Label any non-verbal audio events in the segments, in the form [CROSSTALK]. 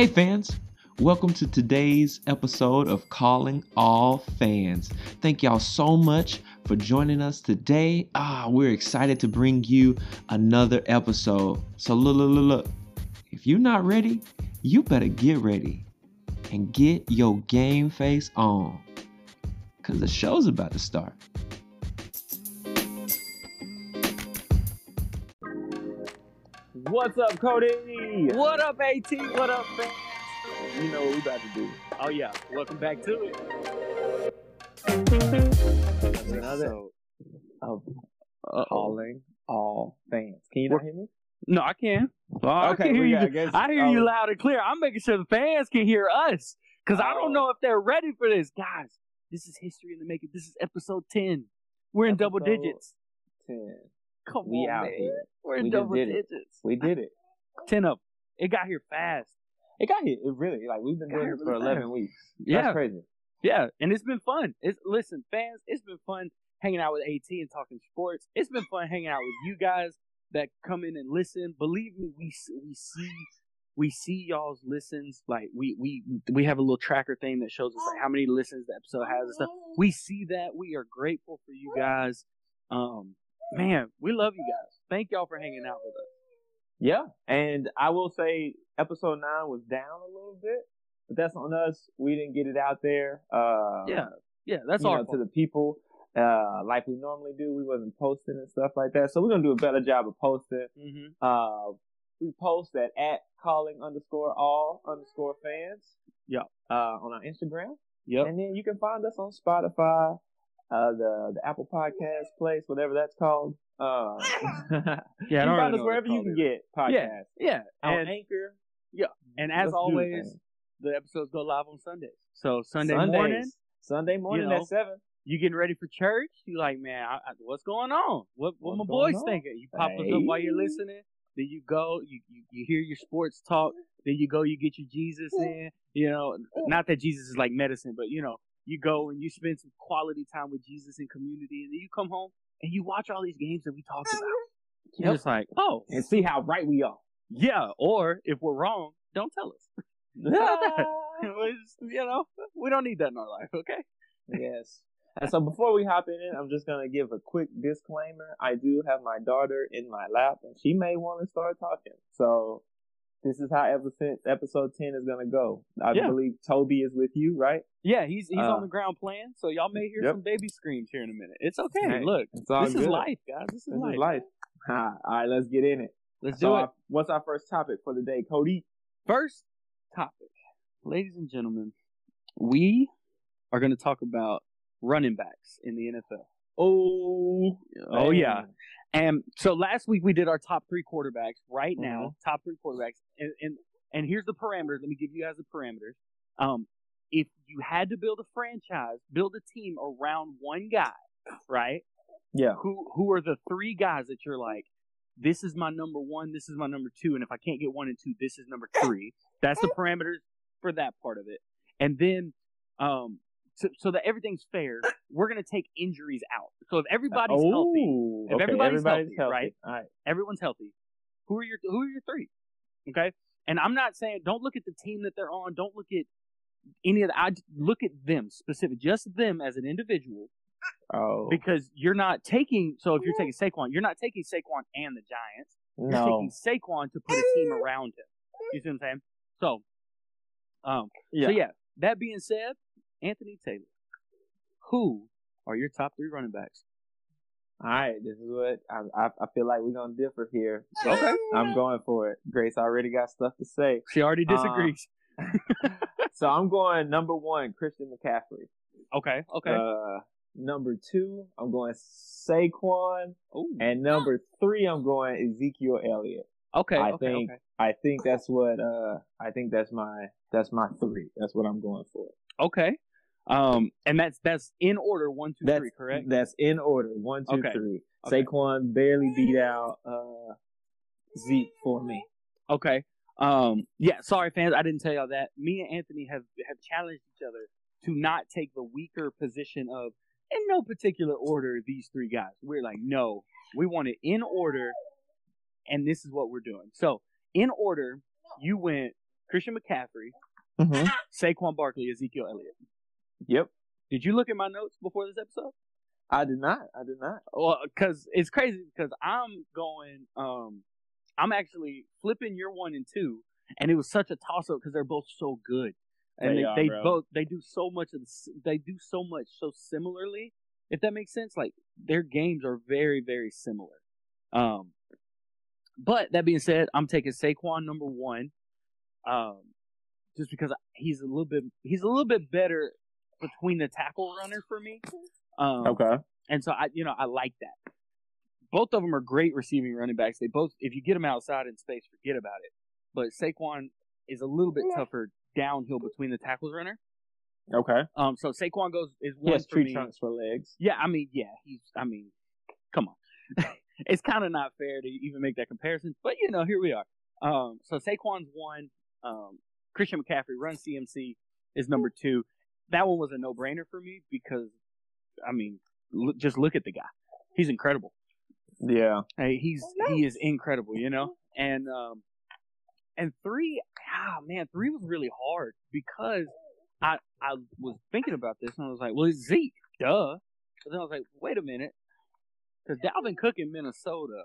Hey, fans. Welcome to today's episode of Calling All Fans. Thank y'all so much for joining us today. Ah, we're excited to bring you another episode. So, look, look, look, look. If you're not ready, you better get ready and get your game face on because the show's about to start. What's up, Cody? What up, AT? What up, fans? You know what we about to do. Oh yeah, welcome back to it. Another So, of calling all fans. Can you not hear me? No, I can. Oh, I Okay, can hear you. I guess- I hear you oh. loud and clear. I'm making sure the fans can hear us because I Oh. don't know if they're ready for this, guys. This is history in the making. This is episode ten. We're in double digits. Ten. Come We on, out man. here. We're in We just double did it. digits. We did it. [LAUGHS] Ten of them. It got here fast. It got here. It really like we've been doing here this for eleven fast. weeks. Yeah, That's crazy. yeah, and it's been fun. It's listen, fans. It's been fun hanging out with AT and talking sports. It's been fun hanging out with you guys that come in and listen. Believe me, we we see we see y'all's listens. Like we we we have a little tracker thing that shows us like how many listens the episode has and stuff. We see that. We are grateful for you guys. Um, man, we love you guys. Thank y'all for hanging out with us. Yeah. And I will say episode nine was down a little bit, but that's on us. We didn't get it out there. Uh Yeah, yeah, that's know, to the people uh like we normally do. We wasn't posting and stuff like that. So we're gonna do a better job of posting. hmm Uh, we post at at calling underscore all underscore fans. Yeah. Uh, on our Instagram, Yep. and then you can find us on Spotify, uh, the the Apple Podcast place, whatever that's called. Uh, [LAUGHS] Yeah, you don't can really find us wherever you can called get podcasts. Yeah, On and Anchor. Yeah, and as always, the episodes go live on Sundays. So Sunday Sundays. morning, Sunday morning know, at seven. you getting ready for church. You like, man, I, I, what's going on? What what What's my boys on? thinking? You pop us up while you're listening. Then you go, you, you you hear your sports talk. Then you go, you get your Jesus in. You know, not that Jesus is like medicine, but you know, you go and you spend some quality time with Jesus in community, and then you come home and you watch all these games that we talked about. Mm-hmm. You're just like, oh, and see how right we are. yeah. Or if we're wrong, don't tell us. [LAUGHS] [LAUGHS] We just- you know, we don't need that in our life. Okay. yes. And so before we hop in, I'm just gonna give a quick disclaimer. I do have my daughter in my lap, and she may want to start talking. So this is how episode episode ten is gonna go. I Yeah. believe Toby is with you, right? Yeah, he's he's Uh, on the ground playing, so y'all may hear yep. some baby screams here in a minute. It's okay. Hey, Look, It's all this good. is life, guys. This is This life. is life. [LAUGHS] All right, let's get in it. Let's so do our- it. what's our first topic for the day, Cody? First topic, ladies and gentlemen, we are going to talk about running backs in the NFL. Oh, Oh yeah. And so last week we did our top three quarterbacks. Right Mm-hmm. now, top three quarterbacks, and, and and here's the parameters. Let me give you guys the parameters. Um, if you had to build a franchise, build a team around one guy, right? Yeah. who who are the three guys that you're like, this is my number one, this is my number two, and if I can't get one and two, this is number three. That's the parameters for that part of it. And then, um, so, so that everything's fair, we're gonna take injuries out. So if everybody's healthy, oh, If okay, everybody's healthy, right? All right. everyone's healthy. Who are your who are your three? Okay, and I'm not saying don't look at the team that they're on. Don't look at any of the. I look at them specific, just them as an individual Oh, because you're not taking. So if you're taking Saquon, you're not taking Saquon and the Giants. You're no. taking Saquon to put a team around him. You see what I'm saying? So, um, Yeah. so yeah. That being said, Anthony Taylor, who are your top three running backs? All right, this is what I, I I feel like we're gonna differ here. So Okay. I'm going for it. Grace already got stuff to say, She already Uh, disagrees. [LAUGHS] so I'm going number one, Christian McCaffrey. okay, okay. Uh, number two, I'm going Saquon, Ooh. and number three, I'm going Ezekiel Elliott. okay, I okay, think- okay. I think that's what uh I think that's my that's my three. That's what I'm going for. Okay. Um, and that's that's in order one, two, three, That's correct? That's in order. One, two, Okay. three. Okay. Saquon barely beat out uh Zeke for me. Okay. Um, yeah, sorry fans, I didn't tell y'all that. Me and Anthony have have challenged each other to not take the weaker position of in no particular order these three guys. We're like, no, we want it in order, and this is what we're doing. So in order, you went Christian McCaffrey, Mm-hmm. Saquon Barkley, Ezekiel Elliott. Yep. Did you look at my notes before this episode? I did not. I did not. Well, because it's crazy because I'm going. Um, I'm actually flipping your one and two, and it was such a toss up because they're both so good, and They they, they both they do so much of the, they do so much so similarly. If that makes sense, like their games are very very similar. Um, but that being said, I'm taking Saquon number one, um, just because he's a little bit he's a little bit better between the tackle runner for me. Um, Okay. and so I, you know, I like that. Both of them are great receiving running backs. They both, if you get them outside in space, forget about it. But Saquon is a little bit tougher downhill between the tackles runner. Okay. Um, so Saquon goes is He one has for tree me. trunks for legs. Yeah, I mean, yeah, he's. I mean, come on, [LAUGHS] it's kind of not fair to even make that comparison. But you know, here we are. Um, so Saquon's one. Um, Christian McCaffrey, run CMC is number two. That one was a no brainer for me because, I mean, look, just look at the guy. He's incredible. Yeah. Hey, he's he is incredible, you know. [LAUGHS] And um, and three, ah man, three was really hard because I I was thinking about this and I was like, well, it's Zeke, duh. But then I was like, wait a minute, because Dalvin Cook in Minnesota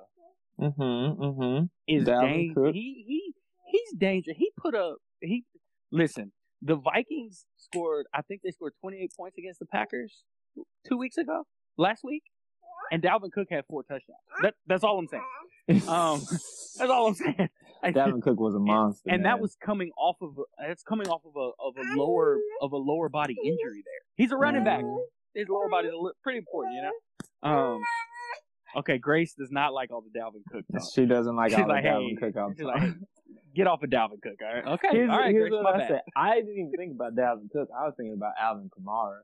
Mm-hmm. Mm-hmm. is Dalvin dang, Cook? he he he's dangerous. He put up he listen. The Vikings scored. I think they scored 28 points against the Packers two weeks ago, last week, and Dalvin Cook had four touchdowns. That, that's all I'm saying. Um, [LAUGHS] that's all I'm saying. [LAUGHS] Dalvin Cook was a monster. and man. that was coming off of a, that's coming off of a of a lower of a lower body injury there. He's a running back. His lower body is pretty important, you know. Um, okay, Grace does not like all the Dalvin Cook talk. She doesn't like She's all like, the Dalvin hey, Cook all the she's like, [LAUGHS] Get off of Dalvin Cook, all right? Okay, Here's, all right, here's Grace, what I bad. said. I didn't even think about Dalvin Cook. I was thinking about Alvin Kamara.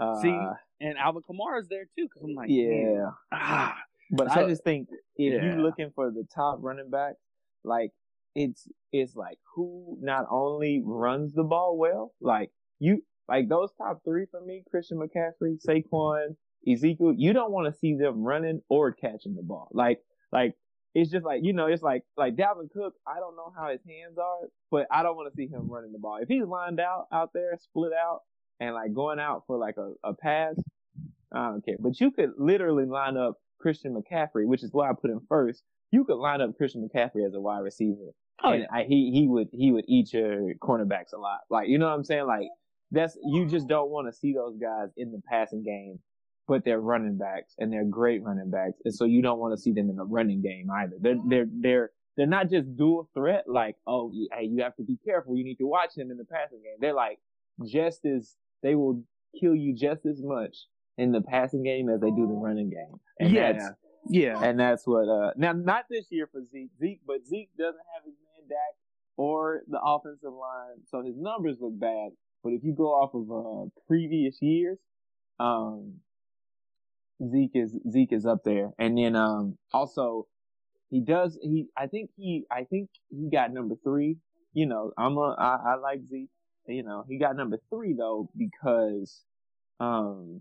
Uh, See, And Alvin Kamara's there too, because I'm like, yeah. ah, But So- I just think if Yeah. you're looking for the top running back, like it's it's like who not only runs the ball well, like you like those top three for me, Christian McCaffrey, Saquon, Ezekiel, you don't want to see them running or catching the ball. Like like it's just like you know, it's like like Dalvin Cook. I don't know how his hands are, but I don't want to see him running the ball. If he's lined out out there, split out, and like going out for like a, a pass, I don't care. But you could literally line up Christian McCaffrey, which is why I put him first. You could line up Christian McCaffrey as a wide receiver, oh and yeah, I, he he would he would eat your cornerbacks a lot. Like you know what I'm saying? Like that's you just don't want to see those guys in the passing game, but they're running backs and they're great running backs, and so you don't want to see them in the running game either. They're they're they're they're not just dual threat. Like oh hey you have to be careful. You need to watch them in the passing game. They're like just as they will kill you just as much in the passing game as they do the running game. And Yeah. yeah. and that's what uh now not this year for Zeke. Zeke but Zeke doesn't have his man Dak or the offensive line, so his numbers look bad. But if you go off of uh previous years, um Zeke is Zeke is up there. And then um also he does he I think he I think he got number three. You know, I'm a I, I like Zeke. You know, he got number three though because um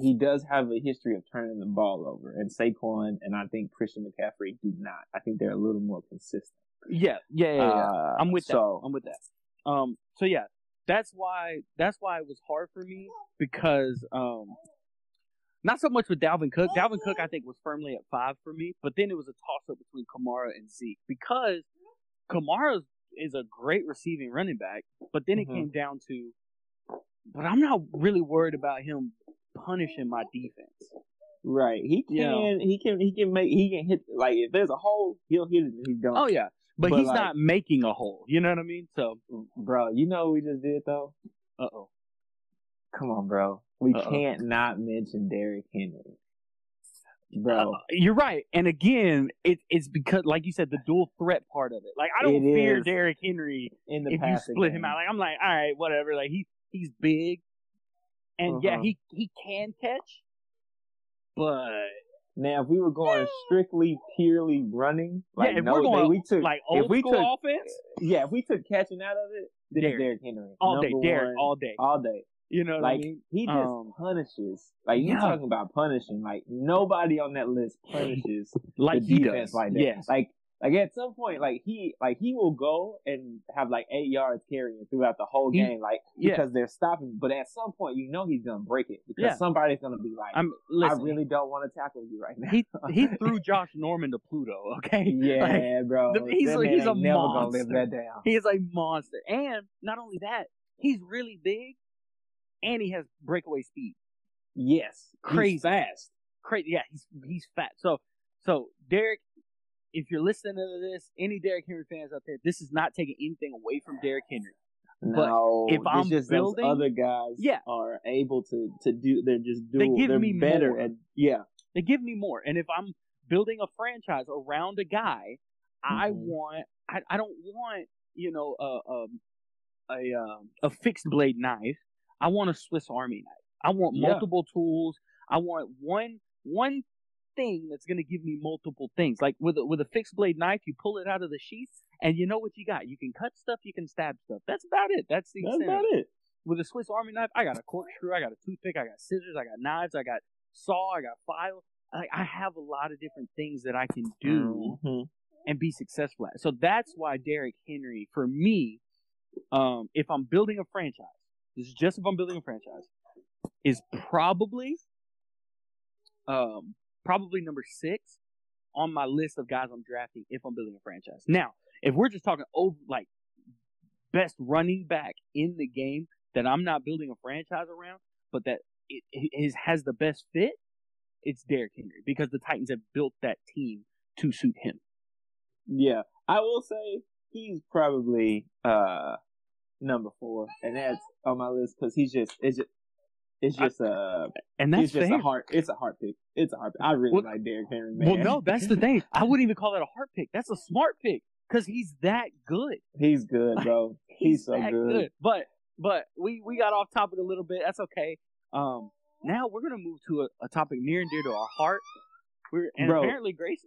he does have a history of turning the ball over, and Saquon and I think Christian McCaffrey do not. I think they're a little more consistent. yeah, yeah, yeah, yeah. Uh, I'm with so, that. I'm with that. Um, so yeah, that's why that's why it was hard for me because um, not so much with Dalvin Cook. Dalvin Cook, I think, was firmly at five for me, but then it was a toss up between Kamara and Zeke because Kamara is a great receiving running back, but then it Mhm. came down to, but I'm not really worried about him punishing my defense. right, he can, Yeah. he can, he can make, he can hit. Like if there's a hole, he'll hit it. and He's done. Oh yeah, but, But, he's like- not making a hole. You know what I mean? So, bro, you know what we just did though. uh oh. Come on, bro. We Uh-oh. can't not mention Derrick Henry, bro. Uh, you're right. And again, it, it's because, like you said, the dual threat part of it. Like I don't It fear. Derrick Henry in the if you passing split game. him out. Like I'm like, all right, whatever. Like he he's big, and yeah, Uh-huh. he he can catch, but Now, if we were going strictly purely running, like yeah, if no, we're going we took like if old we school took offense, yeah, if we took catching out of it, then Derrick. Derrick Henry all day, Derrick, all day. all day. You know what like I mean? he just Um, punishes. Like you yeah. talking about punishing. Like nobody on that list punishes [LAUGHS] Like the he defense like that. Yes. Like Like at some point, like he like he will go and have like eight yards carrying throughout the whole He- game, like yeah. because they're stopping. But at some point, you know he's gonna break it because Yeah. somebody's gonna be like, I'm listen. I really don't want to tackle you right now. he he [LAUGHS] threw Josh Norman to Pluto. Okay. [LAUGHS] Like, yeah, bro. the- he's like- he's a ain't never gonna live monster. that down. he is a monster, and not only that, he's really big, and he has breakaway speed. Yes, Crazy. He's fast. Crazy. Yeah, he's he's fat. So so Derrick, if you're listening to this, any Derrick Henry fans out there, this is not taking anything away from Derrick Henry. But No, if I'm just building- other guys Yeah. are able to to do. They're just They doing. give they're me better more. at yeah. They give me more. And if I'm building a franchise around a guy, I Mhm. want I, I don't want, you know, a um a um, a fixed blade knife. I want a Swiss Army knife. I want Yeah. multiple tools. I want one one thing that's going to give me multiple things. Like with a, with a fixed blade knife, you pull it out of the sheath and you know what you got. You can cut stuff, you can stab stuff. That's about it. That's the That's about it it. with a Swiss Army knife, I got a corkscrew, I got a toothpick, I got scissors, I got knives, I got saw, I got file. I, I have a lot of different things that I can do Mhm. and be successful at. So that's why Derrick Henry, for me, um, if I'm building a franchise, this is just if I'm building a franchise, is probably, um, probably number six on my list of guys I'm drafting if I'm building a franchise. Now, if we're just talking over like best running back in the game that I'm not building a franchise around, but that it, has the best fit, it's Derrick Henry because the Titans have built that team to suit him. Yeah, I will say he's probably uh number four, and that's on my list because he's just it's just it's just uh And that's it's just fair. a heart. it's a heart pick. It's a heart pick. I really Well- like Derrick Henry, man. Well, no, that's the thing. I wouldn't even call that a heart pick. That's a smart pick because he's that good. he's good, bro. He's, so that good. But but we we got off topic a little bit. That's okay. Um, now we're gonna move to a, a topic near and dear to our heart. We're and Bro. apparently Grace's.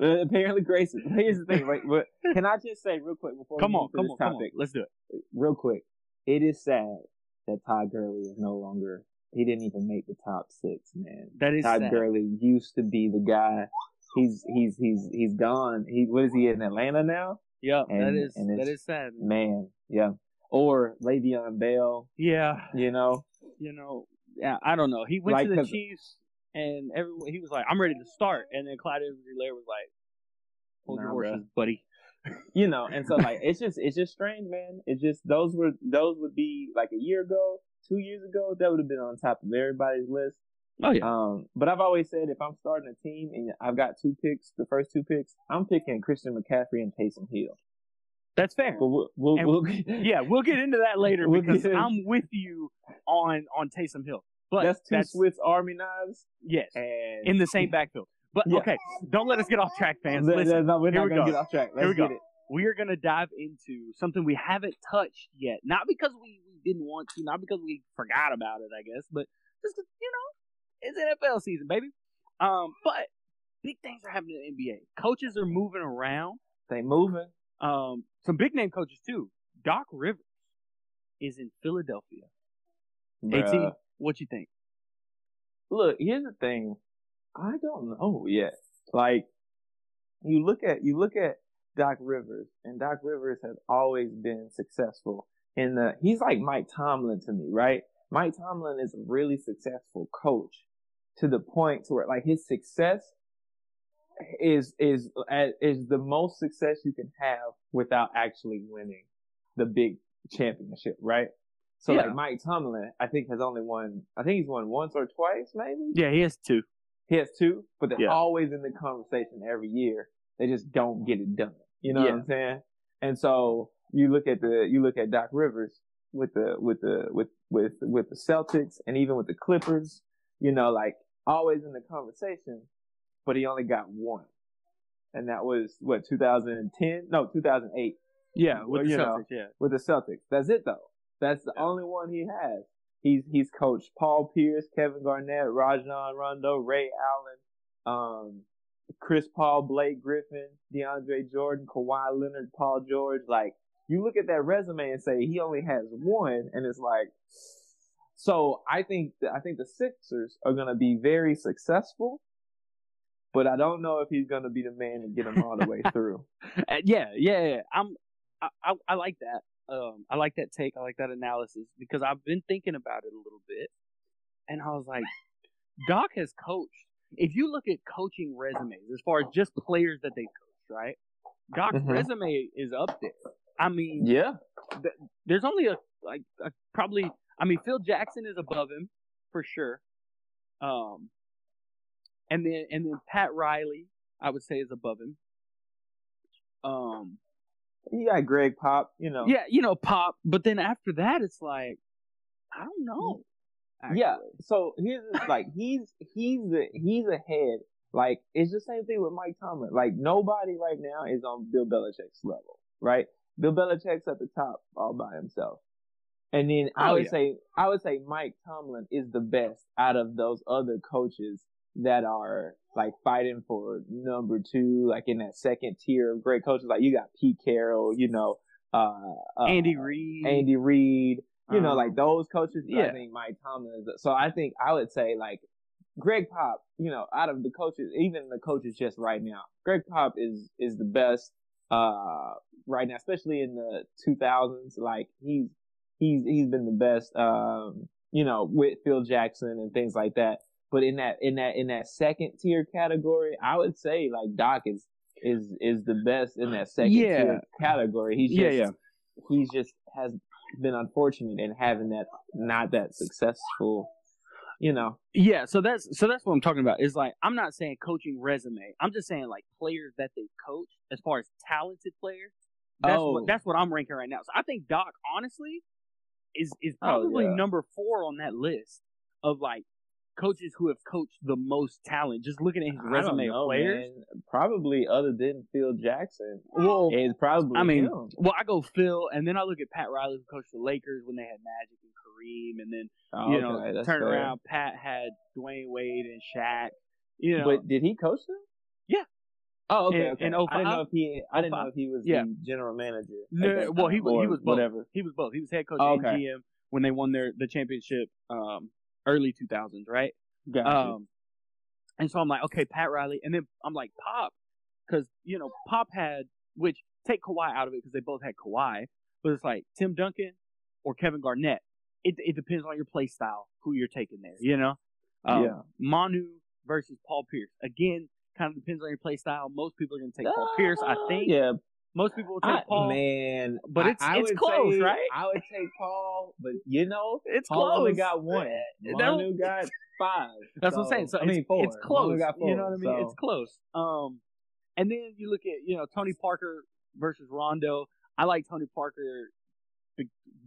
Uh, apparently, Grayson. [LAUGHS] Here's the thing, right? But [LAUGHS] can I just say real quick before Come we on, to come this on, come on. topic? Let's do it. real quick. It is sad that Todd Gurley is no longer. He didn't even make the top six, man. That is Todd sad. Gurley used to be the guy. He's he's he's he's gone. He what is he in Atlanta now? Yeah, that And- is and that sad. Man, yeah. Or Le'Veon Bell, Yeah, you know. you know, yeah, I don't know. He went Like, to the Chiefs, and everyone he was like, "I'm ready to start," and then Clyde Edwards-Helaire was like, "Hold your horses, bruh. buddy." [LAUGHS] You know, and so like it's just it's just strange, man. It's just those were those would be like a year ago, two years ago, that would have been on top of everybody's list. Oh yeah, Um, but I've always said if I'm starting a team and I've got two picks, the first two picks, I'm picking Christian McCaffrey and Taysom Hill. that's fair. But we'll, we'll, we'll [LAUGHS] Yeah, we'll get into that later because I'm with you on on Taysom Hill. But that's two that's Swiss Army knives yes and in the same backfield. But Yeah. okay, don't let us get off track, fans. Listen, th- no, we're not we gonna get off track. Let's Here we go. get it. we are going to dive into something we haven't touched yet. Not because we, we didn't want to, not because we forgot about it, I guess, but just you know, it's NFL season, baby. Um, but big things are happening in the NBA. Coaches are moving around. They moving. Um, some big name coaches too. Doc Rivers is in Philadelphia. Bruh. What you think? Look, here's the thing. I don't know yet. Like you look at you look at Doc Rivers, and Doc Rivers has always been successful the. He's like Mike Tomlin to me, right? Mike Tomlin is a really successful coach to the point to where like his success is is is the most success you can have without actually winning the big championship, right? So Yeah. like Mike Tomlin, I think has only won. I think he's won once or twice, maybe. Yeah, he has two. He has two, but they're Yeah. always in the conversation every year. They just don't get it done. You know Yeah. what I'm saying? And so you look at the you look at Doc Rivers with the with the with with with the Celtics and even with the Clippers. You know, like always in the conversation, but he only got one, and that was what 2010? No, 2008 Yeah, Well, with the you know. Yeah, with the Celtics. That's it though. That's the Yeah. only one he has. He's he's coached Paul Pierce, Kevin Garnett, Rajon Rondo, Ray Allen, um, Chris Paul, Blake Griffin, DeAndre Jordan, Kawhi Leonard, Paul George. Like you look at that resume and say he only has one, and it's like. So I think I think the Sixers are going to be very successful, but I don't know if he's gonna be the man to get him all the way [LAUGHS] through. Uh, yeah, yeah, yeah. I'm. I, I, I like that. Um, I like that take. I like that analysis because I've been thinking about it a little bit, and I was like, Doc has coached. If you look at coaching resumes, as far as just players that they coached, right? Doc's Mhm. resume is up there. I mean, Yeah, th- there's only a like a, probably. I mean, Phil Jackson is above him for sure. Um, and then and then Pat Riley, I would say, is above him. Um, you got Gregg Pop. You know, yeah, you know, Pop. But then after that, it's like, I don't know. Yeah. So here's the- [LAUGHS] like he's he's the he's ahead. Like it's the same thing with Mike Tomlin. Like nobody right now is on Bill Belichick's level, right? Bill Belichick's at the top all by himself. And then I Oh, would yeah. say I would say Mike Tomlin is the best out of those other coaches that are like fighting for number two, like in that second tier of great coaches. Like you got Pete Carroll, you know, uh, uh Andy Reid. Andy Reid, you know, Um, like those coaches. Yeah. I think Mike Tomlin is. So I think I would say like Gregg Pop. You know, out of the coaches, even the coaches just right now, Gregg Pop is is the best uh right now, especially in the 2000s. Like he's he's he's been the best. Um, you know, with Phil Jackson and things like that. But in that in that in that second tier category, I would say like Doc is is is the best in that second Yeah. tier category. He's Yeah, just yeah. he's just has been unfortunate in having that not that successful, you know. Yeah, so that's so that's what I'm talking about. Is like I'm not saying coaching resume. I'm just saying like players that they coach as far as talented players. That's Oh. what that's what I'm ranking right now. So I think Doc honestly is is Oh, probably yeah. number four on that list of like coaches who have coached the most talent. Just looking at his resume know, of players. man. Probably other than Phil Jackson. Well, It's probably I mean, him. well, I go Phil, and then I look at Pat Riley, who coached the Lakers when they had Magic and Kareem, and then Oh, you know that's turn fair. around, Pat had Dwyane Wade and Shaq. You know, But did he coach them? Yeah. Oh, okay. In- okay. in I didn't know if he. I didn't know if he was Yeah. the general manager. No, well, he was he was both. whatever. He was both. He was head coach Oh, and. GM when they won their the championship um early 2000s, right? Gotcha. Um and so I'm like, okay, Pat Riley, and then I'm like Pop cuz you know, Pop had which take Kawhi out of it because they both had Kawhi, but it's like Tim Duncan or Kevin Garnett. It it depends on your play style who you're taking there, you know? Um, Yeah. Manu versus Paul Pierce. Again, kind of depends on your play style. Most people are going to take Paul Uh, Pierce, I think. Yeah, Most people will take I, Paul. man, But it's- I it's close, say- right? I would take Paul, but you know, It's Paul close. only got one. That- Manu got five. That's what I'm saying. So I it's, mean, four. it's close. Manu got four. You know what I mean? so- It's close. Um, and then you look at you know Tony Parker versus Rondo. I like Tony Parker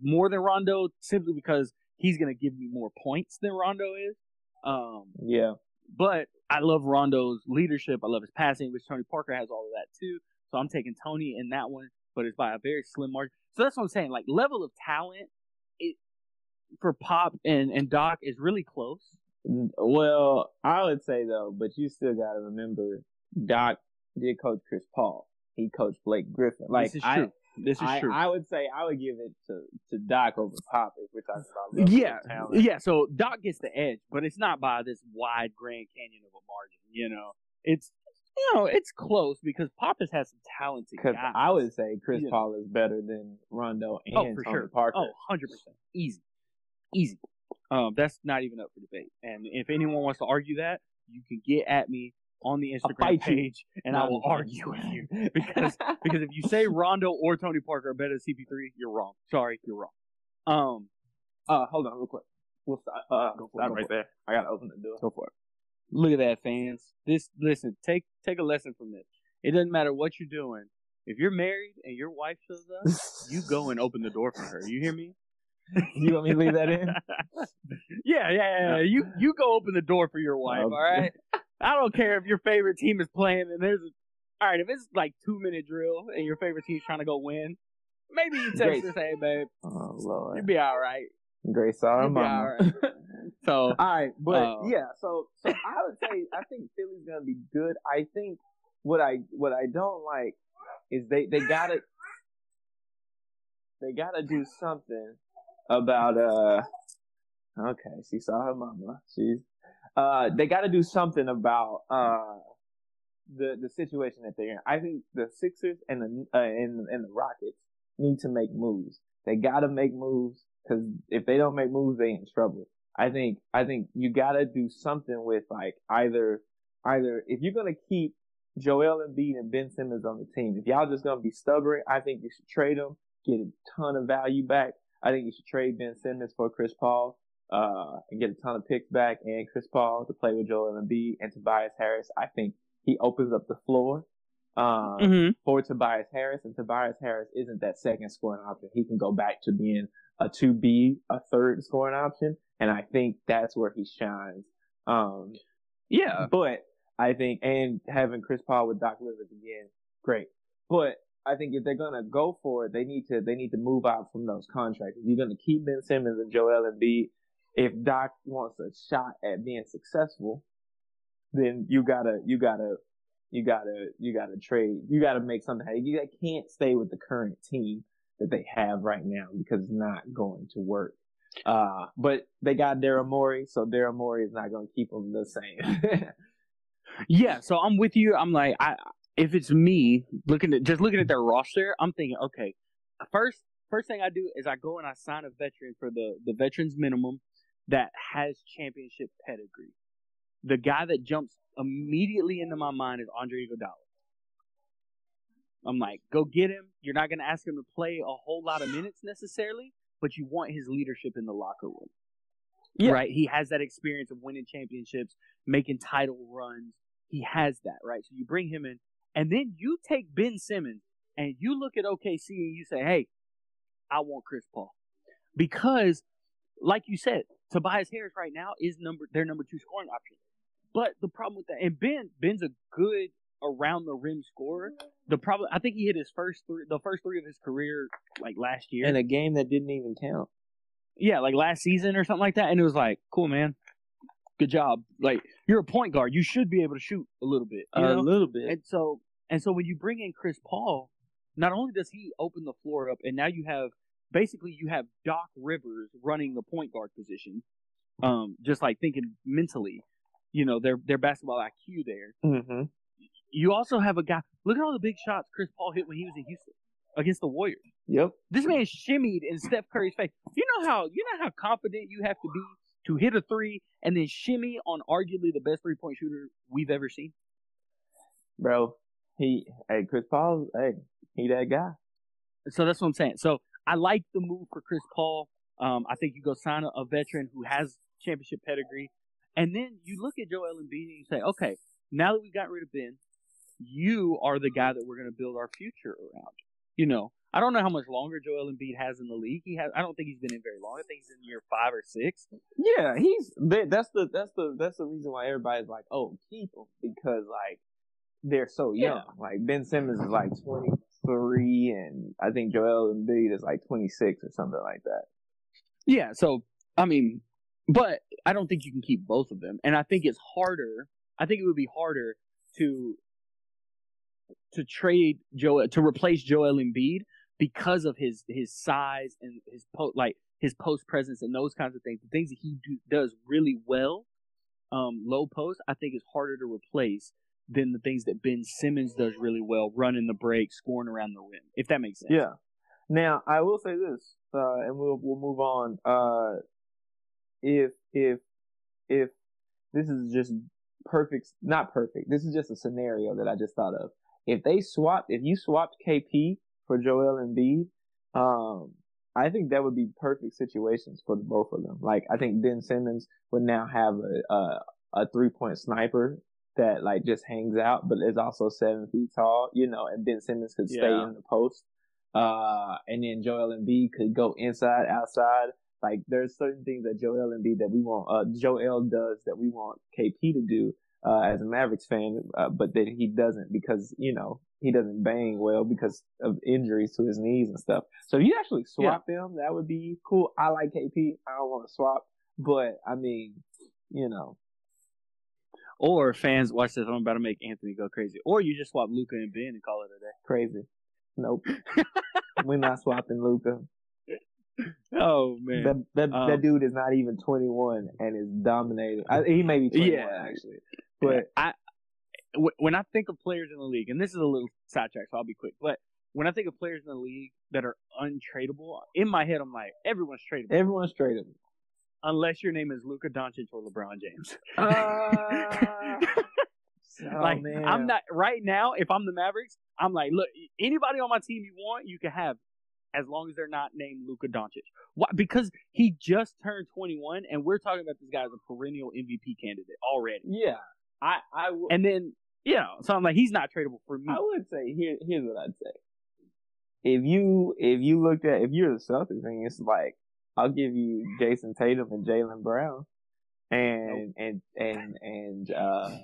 more than Rondo simply because he's going to give me more points than Rondo is. Um, yeah. but I love Rondo's leadership. I love his passing, which Tony Parker has all of that too. So I'm taking Tony in that one, but it's by a very slim margin. So that's what I'm saying. Like level of talent, it for Pop and and Doc is really close. Well, I would say though, but you still got to remember, Doc did coach Chris Paul. He coached Blake Griffin. Like this is I, true. This is I, true. I would say I would give it to to Doc over Pop if we're talking about level of yeah, talent. yeah. So Doc gets the edge, but it's not by this wide Grand Canyon of a margin. You know, it's you know it's close because Pop has some talented guys. I would say Chris Yeah. Paul is better than Rondo and oh, for Tony sure. Parker. Oh, 100 percent, easy, easy. Um, that's not even up for debate. And if anyone wants to argue that, you can get at me on the Instagram fight you. page, and I No, will I'm just argue with you [LAUGHS] because because if you say Rondo or Tony Parker are better than CP3, you're wrong. Sorry, you're wrong. Um, uh, hold on real quick. We'll stop. Uh, Go for it, stop right there. I gotta open the door. Go for it. Look at that, fans. This listen, take take a lesson from this. It doesn't matter what you're doing. If you're married and your wife shows up, you go and open the door for her. You hear me? you want me to leave that in? [LAUGHS] yeah, yeah, yeah, yeah. You you go open the door for your wife, Okay. all right? I don't care if your favorite team is playing and there's a all right, if it's like two minute drill and your favorite team's trying to go win, maybe you text her say, hey babe, Oh Lord. you'll be all right. Grace our mama. right. [LAUGHS] So All right, but Uh, yeah, so so I would say I think Philly's gonna be good. I think what I what I don't like is they they gotta they gotta do something about uh okay she saw her mama she's uh they gotta do something about uh the the situation that they're in. I think the Sixers and the uh, and and the Rockets need to make moves. They got to make moves because if they don't make moves, they in trouble. I think I think you got to do something with like either either if you're gonna keep Joel Embiid and Ben Simmons on the team, if y'all just gonna be stubborn, I think you should trade them, get a ton of value back. I think you should trade Ben Simmons for Chris Paul, uh, and get a ton of picks back and Chris Paul to play with Joel Embiid and Tobias Harris. I think he opens up the floor um, mm-hmm. for Tobias Harris, and Tobias Harris isn't that second scoring option. He can go back to being a be a third scoring option, and I think that's where he shines. Um, yeah, but I think and having Chris Paul with Doc Rivers again, great. But I think if they're gonna go for it, they need to they need to move out from those contracts. If you're gonna keep Ben Simmons and Joel Embiid, if Doc wants a shot at being successful, then you gotta you gotta you gotta you gotta trade. You gotta make something. You can't stay with the current team that they have right now because it's not going to work. Uh, but they got Daryl Morey, so Daryl Morey is not going to keep them the same. [LAUGHS] yeah, so I'm with you. I'm like, I if it's me looking at just looking at their roster, I'm thinking, okay, first first thing I do is I go and I sign a veteran for the the veterans minimum that has championship pedigree. The guy that jumps immediately into my mind is Andre Iguodala. I'm like, go get him. You're not going to ask him to play a whole lot of minutes necessarily, but you want his leadership in the locker room. Yeah. Right? He has that experience of winning championships, making title runs. He has that, right? So you bring him in, and then you take Ben Simmons and you look at OKC and you say, hey, I want Chris Paul. Because, like you said, Tobias Harris right now is number their number two scoring option. But the problem with that, and Ben, Ben's a good around the rim scorer. The problem, I think he hit his first three, the first three of his career, like last year, in a game that didn't even count. Yeah, like last season or something like that, and it was like, cool, man, good job. Like you're a point guard, you should be able to shoot a little bit, a know? little bit. And so, and so when you bring in Chris Paul, not only does he open the floor up, and now you have basically you have Doc Rivers running the point guard position, um, just like thinking mentally you know their their basketball IQ there. Mm-hmm. You also have a guy. Look at all the big shots Chris Paul hit when he was in Houston against the Warriors. Yep. This man shimmied in Steph Curry's face. You know how you know how confident you have to be to hit a three and then shimmy on arguably the best three point shooter we've ever seen. Bro, he hey Chris Paul, hey he that guy. So that's what I'm saying. So I like the move for Chris Paul. Um, I think you go sign a, a veteran who has championship pedigree. And then you look at Joel Embiid and you say, okay, now that we got rid of Ben, you are the guy that we're going to build our future around. You know, I don't know how much longer Joel Embiid has in the league. He has. I don't think he's been in very long. I think he's in year five or six. Yeah, he's. That's the that's the that's the reason why everybody's like, oh, keep him because like they're so young. Yeah. Like Ben Simmons is like twenty three, and I think Joel Embiid is like twenty six or something like that. Yeah. So I mean, but I don't think you can keep both of them. And I think it's harder. I think it would be harder to to trade Joel to replace Joel Embiid because of his his size and his post like his post presence and those kinds of things. The things that he do, does really well, um, low post, I think is harder to replace than the things that Ben Simmons does really well, running the break, scoring around the rim. If that makes sense. Yeah. Now I will say this, uh, and we'll we'll move on. Uh, if if if this is just perfect, not perfect. This is just a scenario that I just thought of. If they swapped, if you swapped KP for Joel Embiid, um, I think that would be perfect situations for the both of them. Like I think Ben Simmons would now have a a, a three point sniper that like just hangs out, but is also seven feet tall, you know, and Ben Simmons could stay yeah. in the post. Uh, and then Joel Embiid could go inside, outside, like there's certain things that Joel Embiid that we want, uh, Joel does that we want KP to do, uh, as a Mavericks fan, uh, but that he doesn't because, you know, he doesn't bang well because of injuries to his knees and stuff. So if you actually swap yeah. them, that would be cool. I like KP. I don't want to swap, but I mean, you know. Or fans, watch this. I'm about to make Anthony go crazy. Or you just swap Luka and Ben and call it a day. Crazy. Nope. [LAUGHS] We're not swapping Luka. Oh man, that that, um, that dude is not even 21 and is dominating. I, he may be 21 yeah. actually, but I when I think of players in the league, and this is a little sidetrack, so I'll be quick. But when I think of players in the league that are untradeable, in my head, I'm like, everyone's tradable, Everyone's tradable. unless your name is Luka Doncic or LeBron James. Uh, [LAUGHS] oh, like, man. I'm not right now. If I'm the Mavericks, I'm like, look, anybody on my team you want, you can have, as long as they're not named Luka Doncic. Why? Because he just turned 21, and we're talking about this guy as a perennial MVP candidate already. Yeah, I I And then, you know, so I'm like, he's not tradable for me. I would say here here's what I'd say. If you if you looked at if you're the Celtics and it's like I'll give you Jayson Tatum and Jaylen Brown and and and and uh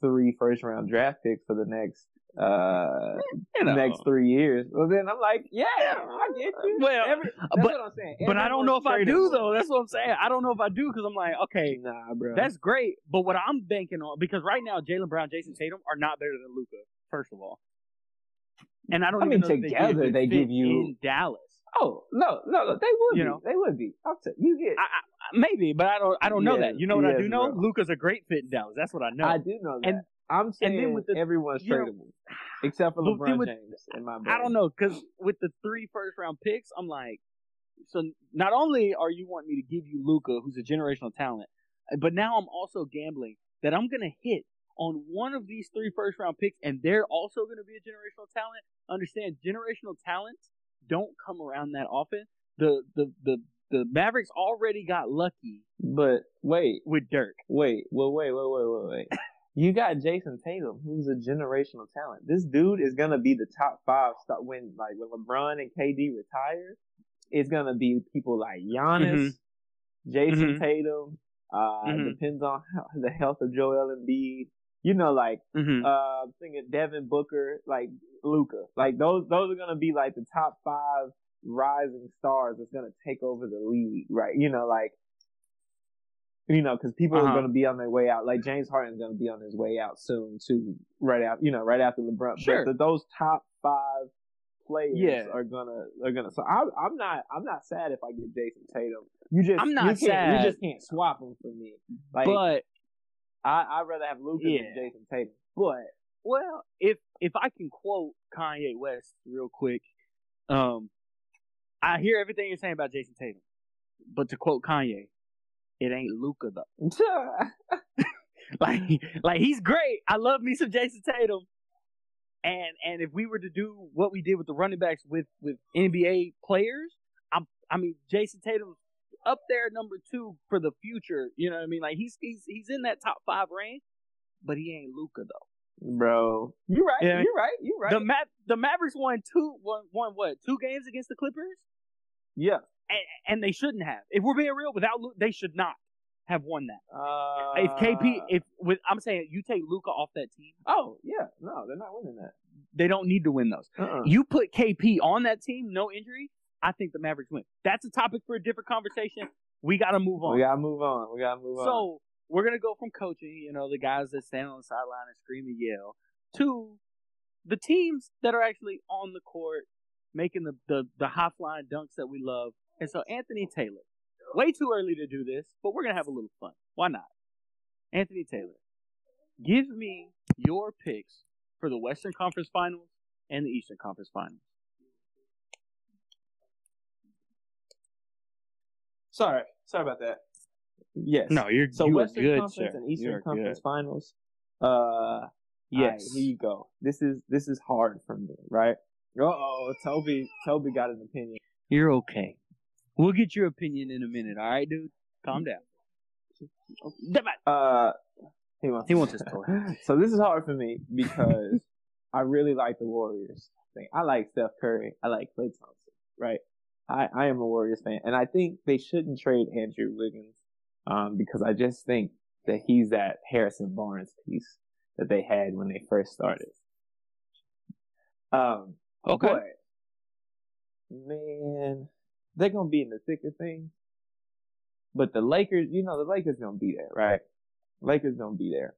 three first round draft picks for the next uh You know. next three years. Well then I'm like, yeah, I get you. Well, Every, that's but- what I'm saying. But I don't know if I do tradable. though. That's what I'm saying. I don't know if I do because I'm like, okay, Nah, bro. that's great. But what I'm banking on because right now Jaylen Brown, Jayson Tatum are not better than Luka. First of all, and I don't. I even mean, know if together they, they give you- in Dallas. oh no, no, no, they would You be. know? They would be. I'll tell you get. I, I, maybe, but I don't. I don't know Yes, that. You know what I do know? Luka's a great fit in Dallas. That's what I know. I do know that. And- I'm saying with the- everyone's you know- tradable except for LeBron with- James in my I don't know because with the three first round picks, I'm like, so not only are you wanting me to give you Luka, who's a generational talent, uh, but now I'm also gambling that I'm gonna hit on one of these three first round picks, and they're also gonna be a generational talent. Understand, generational talents don't come around that often. The the the the Mavericks already got lucky But wait, with Dirk. wait, well, wait, wait, wait, wait, wait. You got Jayson Tatum, who's a generational talent. This dude is gonna be the top five star when like when LeBron and KD retire. It's gonna be people like Giannis, Jayson Mhm. Tatum. Uh, Mhm. depends on [LAUGHS] how, the health of Joel Embiid. You know, like Mm-hmm. uh, thinking Devin Booker, like Luka, like those those are gonna be like the top five rising stars that's gonna take over the league, right? You know, like you know, because people Uh-huh. are gonna be on their way out. Like James Harden's gonna be on his way out soon, too. Right out, you know, right after LeBron. Sure. But the, those top five players Yeah. are gonna are gonna. So I, I'm not I'm not sad if I get Jayson Tatum. You just I'm you not can't, sad. You just can't swap him for me. Like but I I'd rather have Luka Yeah. than Jayson Tatum. But Well, if if I can quote Kanye West real quick, um, I hear everything you're saying about Jayson Tatum, but to quote Kanye, it ain't Luka though. [LAUGHS] Like, like he's great. I love me some Jayson Tatum, and and if we were to do what we did with the running backs with with NBA players, I'm I mean Jayson Tatum up there number two for the future. You know what I mean? Like he's he's he's in that top five range, but he ain't Luka though. bro, you're right. Yeah. You right. You're right. The Ma- the Mavericks won two won, won what two games against the Clippers, yeah. And, and they shouldn't have. If we're being real, without Luke, they should not have won that. Uh, if KP, if with I'm saying you take Luka off that team, oh yeah, no, they're not winning that. they don't need to win those. Uh-uh. You put KP on that team, no injury. I think the Mavericks win. That's a topic for a different conversation. We got to move on. We gotta move on. We gotta move on. So we're gonna go from coaching, you know, the guys that stand on the sideline and scream and yell, to the teams that are actually on the court making the the, the high flying dunks that we love. And so Anthony Taylor, way too early to do this, but we're gonna have a little fun. Why not? Anthony Taylor, give me your picks for the Western Conference Finals and the Eastern Conference Finals. sorry, sorry about that. Yes. No, you're So you are Western good, Conference sir. and You Eastern are Conference good. Finals. Uh, Yes. Alright, here you go. This is this is hard for me, right? Uh oh, Toby. Toby got an opinion. You're okay. We'll get your opinion in a minute, all right, dude? Calm down. Uh, he wants. He wants his toy. [LAUGHS] so this is hard for me because I really like the Warriors. Thing. I like Steph Curry. I like Klay Thompson. Right. I I am a Warriors fan, and I think they shouldn't trade Andrew Wiggins, um, because I just think that he's that Harrison Barnes piece that they had when they first started. Um. Okay. But, man, they're gonna be in the thick of things. But the Lakers, you know, the Lakers gonna be there, right? Lakers gonna be there.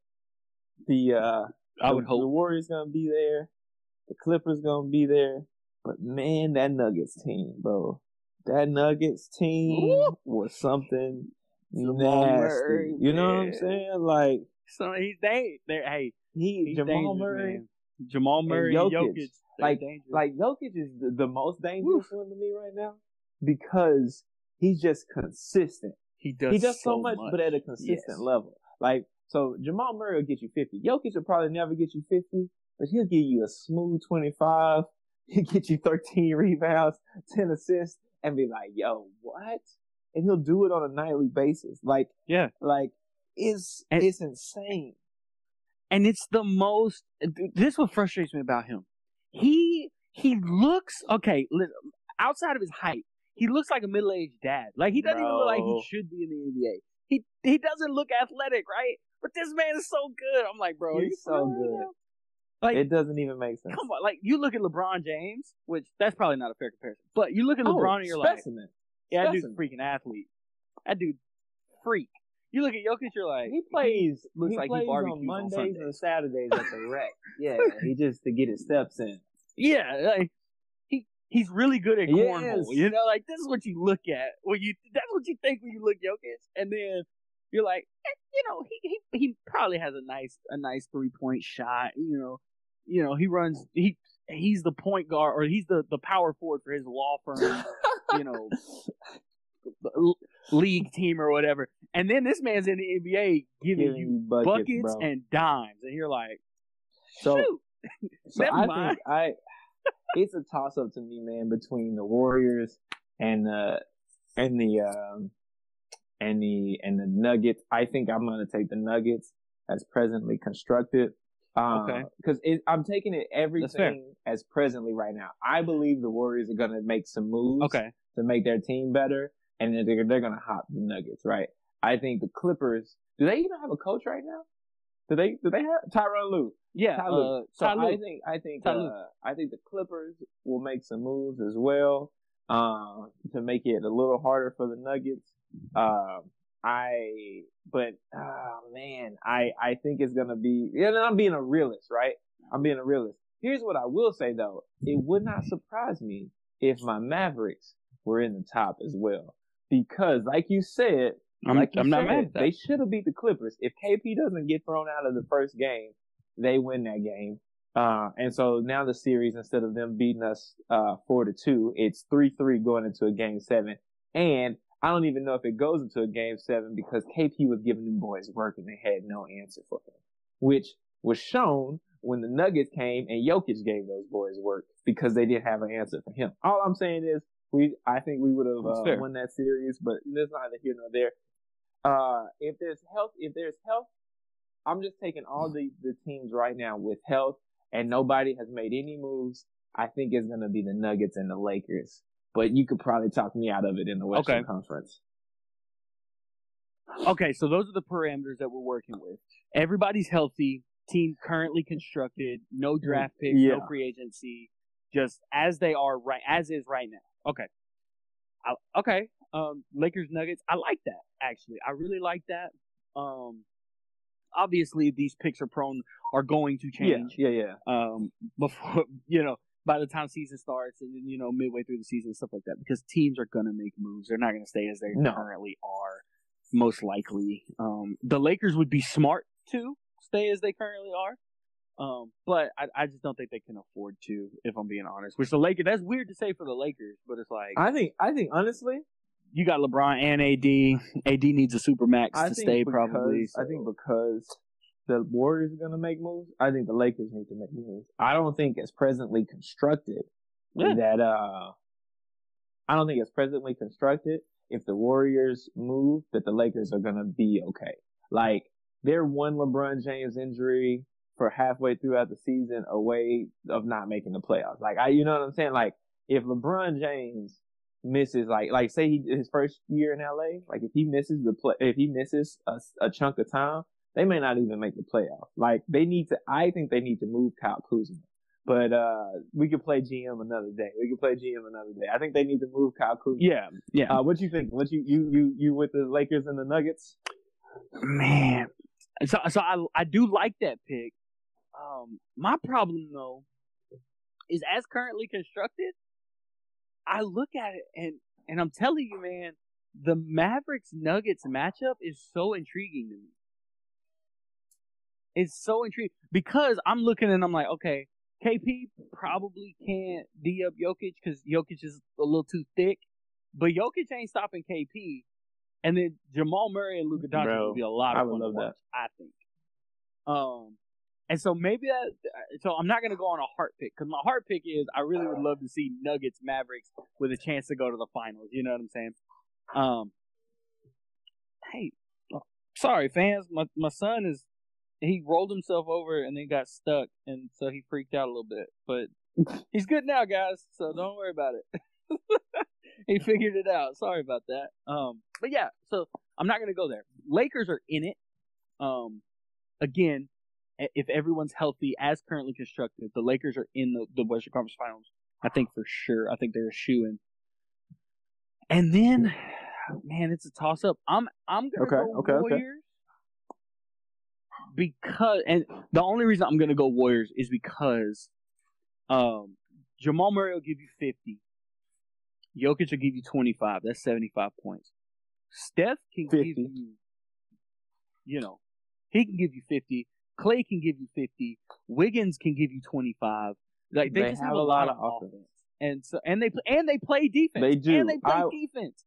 The uh, I the, would the hope. Warriors gonna be there. The Clippers gonna be there. But man, that Nuggets team, bro, that Nuggets team Ooh. was something nasty. Murray, you know what I'm saying? Like, So he's they they hey he Jamal Murray. man. Jamal Murray, Jokic. Jokic, Jokic Like- dangerous. Like Jokic is the, the most dangerous one to me right now because he's just consistent. he does, he does so, much, but at a consistent Yes. level. Like so, Jamal Murray will get you fifty. Jokic will probably never get you fifty, but he'll give you a smooth twenty-five. [LAUGHS] He'll get you thirteen rebounds, ten assists, and be like, "Yo, what?" And he'll do it on a nightly basis. Like, Yeah. like it's And- it's insane. and it's the most. This is what frustrates me about him. He he looks okay. Outside of his height, he looks like a middle aged dad. Like he doesn't even look like he should be in the NBA. He he doesn't look athletic, right? But this man is so good. I'm like, bro, He's so good. Like, it doesn't even make sense. come on, like you look at LeBron James, which that's probably not a fair comparison. But you look at Oh, LeBron and you're like, specimen. yeah, that dude's a freaking athlete. That dude, freak. You look at Jokic, you're like, He plays. looks he like he barbecues on on Mondays Sundays. and Saturdays at the rec. [LAUGHS] Yeah, he just to get his steps in. Yeah, like he's really good at cornhole. You know, like this is what you look at when you that's what you think when you look Jokic, and then you're like, eh, you know, he he he probably has a nice a nice three point shot. You know, you know he runs he he's the point guard or he's the the power forward for his law firm. you know, [LAUGHS] league team or whatever, and then this man's in the NBA giving you buckets, buckets and dimes, and you're like, So- shoot. So [LAUGHS] I think I it's a toss up to me, man, between the Warriors and the and the um and the and the Nuggets. I think I'm gonna take the Nuggets as presently constructed. Uh, Okay. Because I'm taking it everything as presently right now. I believe the Warriors are gonna make some moves Okay, to make their team better, and then they're they're gonna hop the Nuggets, right? I think the Clippers. Do they even have a coach right now? Do they? Do they have Tyronn Lue? Yeah. Uh, So I think I think uh, I think the Clippers will make some moves as well um, to make it a little harder for the Nuggets. Um, I but oh man, I I think it's gonna be. Yeah, I'm being a realist, right? I'm being a realist. Here's what I will say though: it would not surprise me if my Mavericks were in the top as well, because like you said, I'm, like I'm not mad. They should have beat the Clippers. If KP doesn't get thrown out of the first game, they win that game. Uh, and so now the series, instead of them beating us uh, four to two, it's three three going into a game seven. And I don't even know if it goes into a game seven because KP was giving them boys work and they had no answer for him, which was shown when the Nuggets came and Jokic gave those boys work because they didn't have an answer for him. All I'm saying is we, I think we would have uh, won that series, but there's neither here nor there. Uh, if there's health, if there's health, I'm just taking all the, the teams right now with health and nobody has made any moves. I think it's going to be the Nuggets and the Lakers, but you could probably talk me out of it in the Western Okay. Conference. Okay, so those are the parameters that we're working with. Everybody's healthy. Team currently constructed. No draft picks. Yeah. No free agency. Just as they are right, as is right now. Okay. I, okay. Um, Lakers Nuggets. I like that actually. I really like that. Um, obviously these picks are prone are going to change. Yeah, yeah, yeah. um, [LAUGHS] before you know by the time season starts and then you know midway through the season and stuff like that because teams are gonna make moves. They're not gonna stay as they No. currently are, most likely. Um, the Lakers would be smart to stay as they currently are. Um, but I, I just don't think they can afford to, if I'm being honest. Which the Lakers, that's weird to say for the Lakers, but it's like I think, I think honestly, you got LeBron and AD. AD needs a super max I to stay because, probably. I think because the Warriors are going to make moves, I think the Lakers need to make moves. I don't think it's presently constructed Yeah. that, uh, I don't think it's presently constructed. If the Warriors move, that the Lakers are going to be okay. Like, they're one LeBron James injury for halfway throughout the season away of not making the playoffs. Like, I, you know what I'm saying? Like, if LeBron James misses, like, like say he his first year in LA, like if he misses the play, if he misses a, a chunk of time, they may not even make the playoff. Like, they need to, I think they need to move Kyle Kuzma. But uh we could play GM another day. We could play GM another day. I think they need to move Kyle Kuzma. yeah, yeah. Uh, what you think? What you you you you with the Lakers and the Nuggets? Man, so so I I do like that pick. Um, my problem though is as currently constructed, I look at it and and I'm telling you, man, the Mavericks Nuggets matchup is so intriguing to me. It's so intriguing because I'm looking and I'm like, okay, KP probably can't D up Jokic because Jokic is a little too thick, but Jokic ain't stopping KP. And then Jamal Murray and Luka Doncic would be a lot I of would fun to love that. watch. I think. Um, and so maybe that. So I'm not gonna go on a heart pick because my heart pick is I really would love to see Nuggets Mavericks with a chance to go to the finals. You know what I'm saying? Um. Hey, uh, sorry fans, my my son is he rolled himself over and then got stuck, and so he freaked out a little bit. But [LAUGHS] he's good now, guys. So don't worry about it. [LAUGHS] he figured it out. Sorry about that. Um, but yeah, so I'm not gonna go there. Lakers are in it. Um, again, if everyone's healthy as currently constructed, the Lakers are in the, the Western Conference Finals. I think for sure. I think they're a shoe in. And then, man, it's a toss up. I'm I'm gonna Okay, go okay, okay. Warriors because, and the only reason I'm gonna go Warriors is because, um, Jamal Murray will give you 50. Jokic will give you 25. That's 75 points. Steph can 50. give you, you know, he can give you 50. Clay can give you 50. Wiggins can give you 25. Like they, They just have have, a a lot lot of of offense. offense, and so and they and they play defense. They do. and they play I- defense.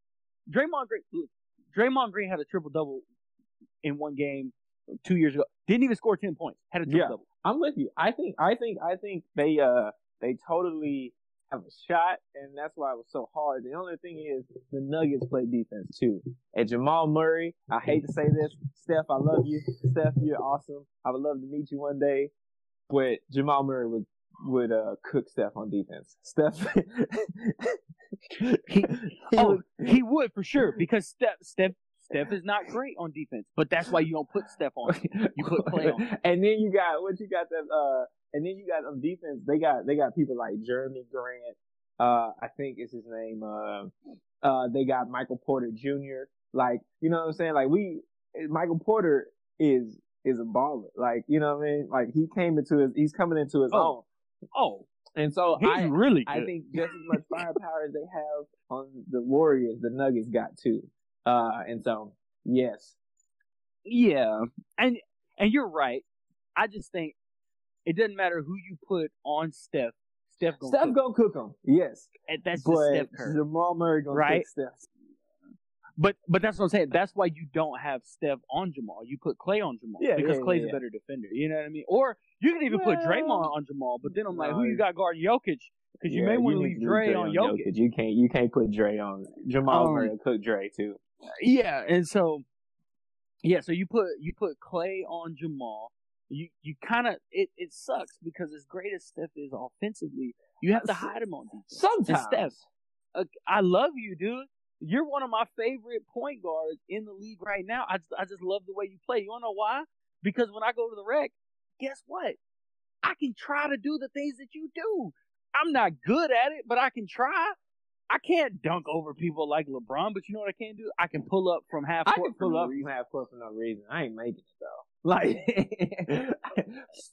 Draymond Green, look, Draymond Green had a triple double in one game two years ago. Didn't even score 10 points. Had a triple Yeah. double. I'm with you. I think I think I think they uh they totally have a shot and that's why it was so hard. The only thing is the Nuggets play defense too. And Jamal Murray, I hate to say this, Steph, I love you. Steph, you're awesome. I would love to meet you one day. But Jamal Murray would would uh cook Steph on defense. Steph [LAUGHS] He- he oh, would- he would for sure because Steph Steph Steph is not great on defense, but that's why you don't put Steph on. You put Clay on. [LAUGHS] and then you got what you got that uh and then you got on defense they got they got people like Jerami Grant uh I think is his name uh uh they got Michael Porter Jr. like you know what I'm saying? Like we Michael Porter is is a baller. Like you know what I mean? Like he came into his he's coming into his Oh, Oh, and so he's I really good. I think [LAUGHS] just as much firepower as they have on the Warriors the Nuggets got too. Uh and so yes. Yeah, and and you're right. I just think it doesn't matter who you put on Steph. Steph gonna Steph cook. gonna cook them yes And that's just but Steph Curry. Jamal Murray gonna Right? cook Steph But but that's what I'm saying. That's why you don't have Steph on Jamal. You put Clay on Jamal Yeah, because yeah, Clay's yeah, a better defender. You know what I mean? Or you can even put Well, Draymond on Jamal. But then I'm like, who you got guarding Jokic? Because you may want to leave Dre on Jokic. You can't you can't put Dre on Jamal Um, Murray cook Dre too. Yeah, and so yeah, so you put you put Clay on Jamal. You you kind of it, it sucks because as great as Steph is offensively, you have to hide him on defense. And Sometimes Steph, uh, I love you, dude. You're one of my favorite point guards in the league right now. I just, I just love the way you play. You wanna know why? Because when I go to the rec, guess what? I can try to do the things that you do. I'm not good at it, but I can try. I can't dunk over people like LeBron, but you know what I can do? I can pull up from half court. I can pull up reason. from half court for no reason. I ain't making it though. [LAUGHS] Like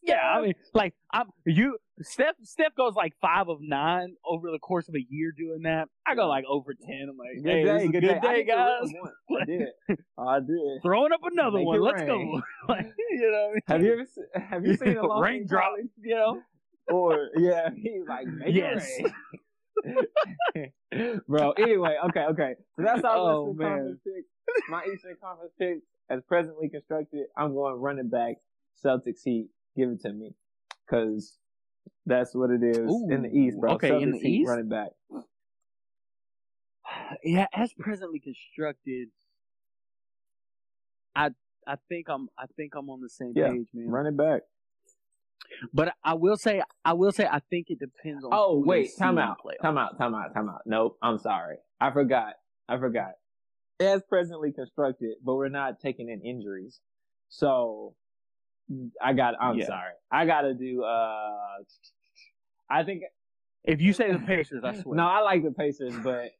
Yeah, I mean, like I'm you. Steph Steph goes like five of nine over the course of a year doing that. I go like over ten. I'm like, good hey, day, is a good, good day, day, guys. I [LAUGHS] did. I did. Throwing up another Make one. Let's rain. go. [LAUGHS] like, you know, what I mean? Have you ever se- have you seen a long raindrop? You know, Or yeah, he's like make Yes. it rain. [LAUGHS] Bro, anyway, okay, okay. So that's our Oh, Western man. Conference picks. My Eastern Conference picks, as presently constructed, I'm going running back Celtics Heat. Give it to me, because that's what it is in the East, bro. okay, Celtics in the Heat East? running back. [SIGHS] yeah. As presently constructed, I I think I'm I think I'm on the same Yeah, page, man. Running back. But I will say I will say I think it depends on. Oh wait, time out, time out, time out, time out. Nope, I'm sorry. I forgot. I forgot. As presently constructed, but we're not taking in injuries. So I got. I'm Yeah. sorry. I got to do. uh I think If you say the Pacers, I swear. no. I like the Pacers, but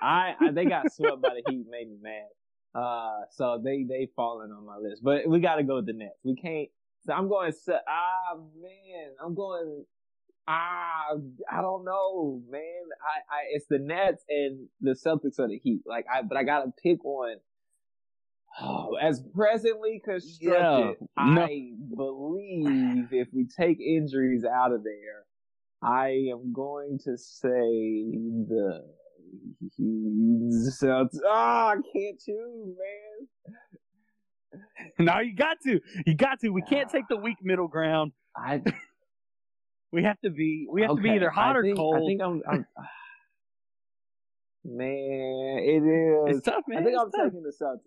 I, I they got swept by the Heat, made me mad. Uh, so they they falling on my list, but we got to go with the Nets. We can't. So I'm going. Ah man, I'm going. Ah, I don't know, man. I, I it's the Nets and the Celtics or the Heat. Like I, but I gotta pick one. Oh, as presently constructed, Yeah, no. I believe if we take injuries out of there, I am going to say the Celtics. Ah, I can't choose, man. [LAUGHS] no, you got to. You got to. We can't [SIGHS] take the weak middle ground. I [LAUGHS] We have to be. We have to be either hot I or think, cold. I think I'm. I'm [LAUGHS] man, it is. it's tough, man. I think It's I'm tough. taking the Celtics,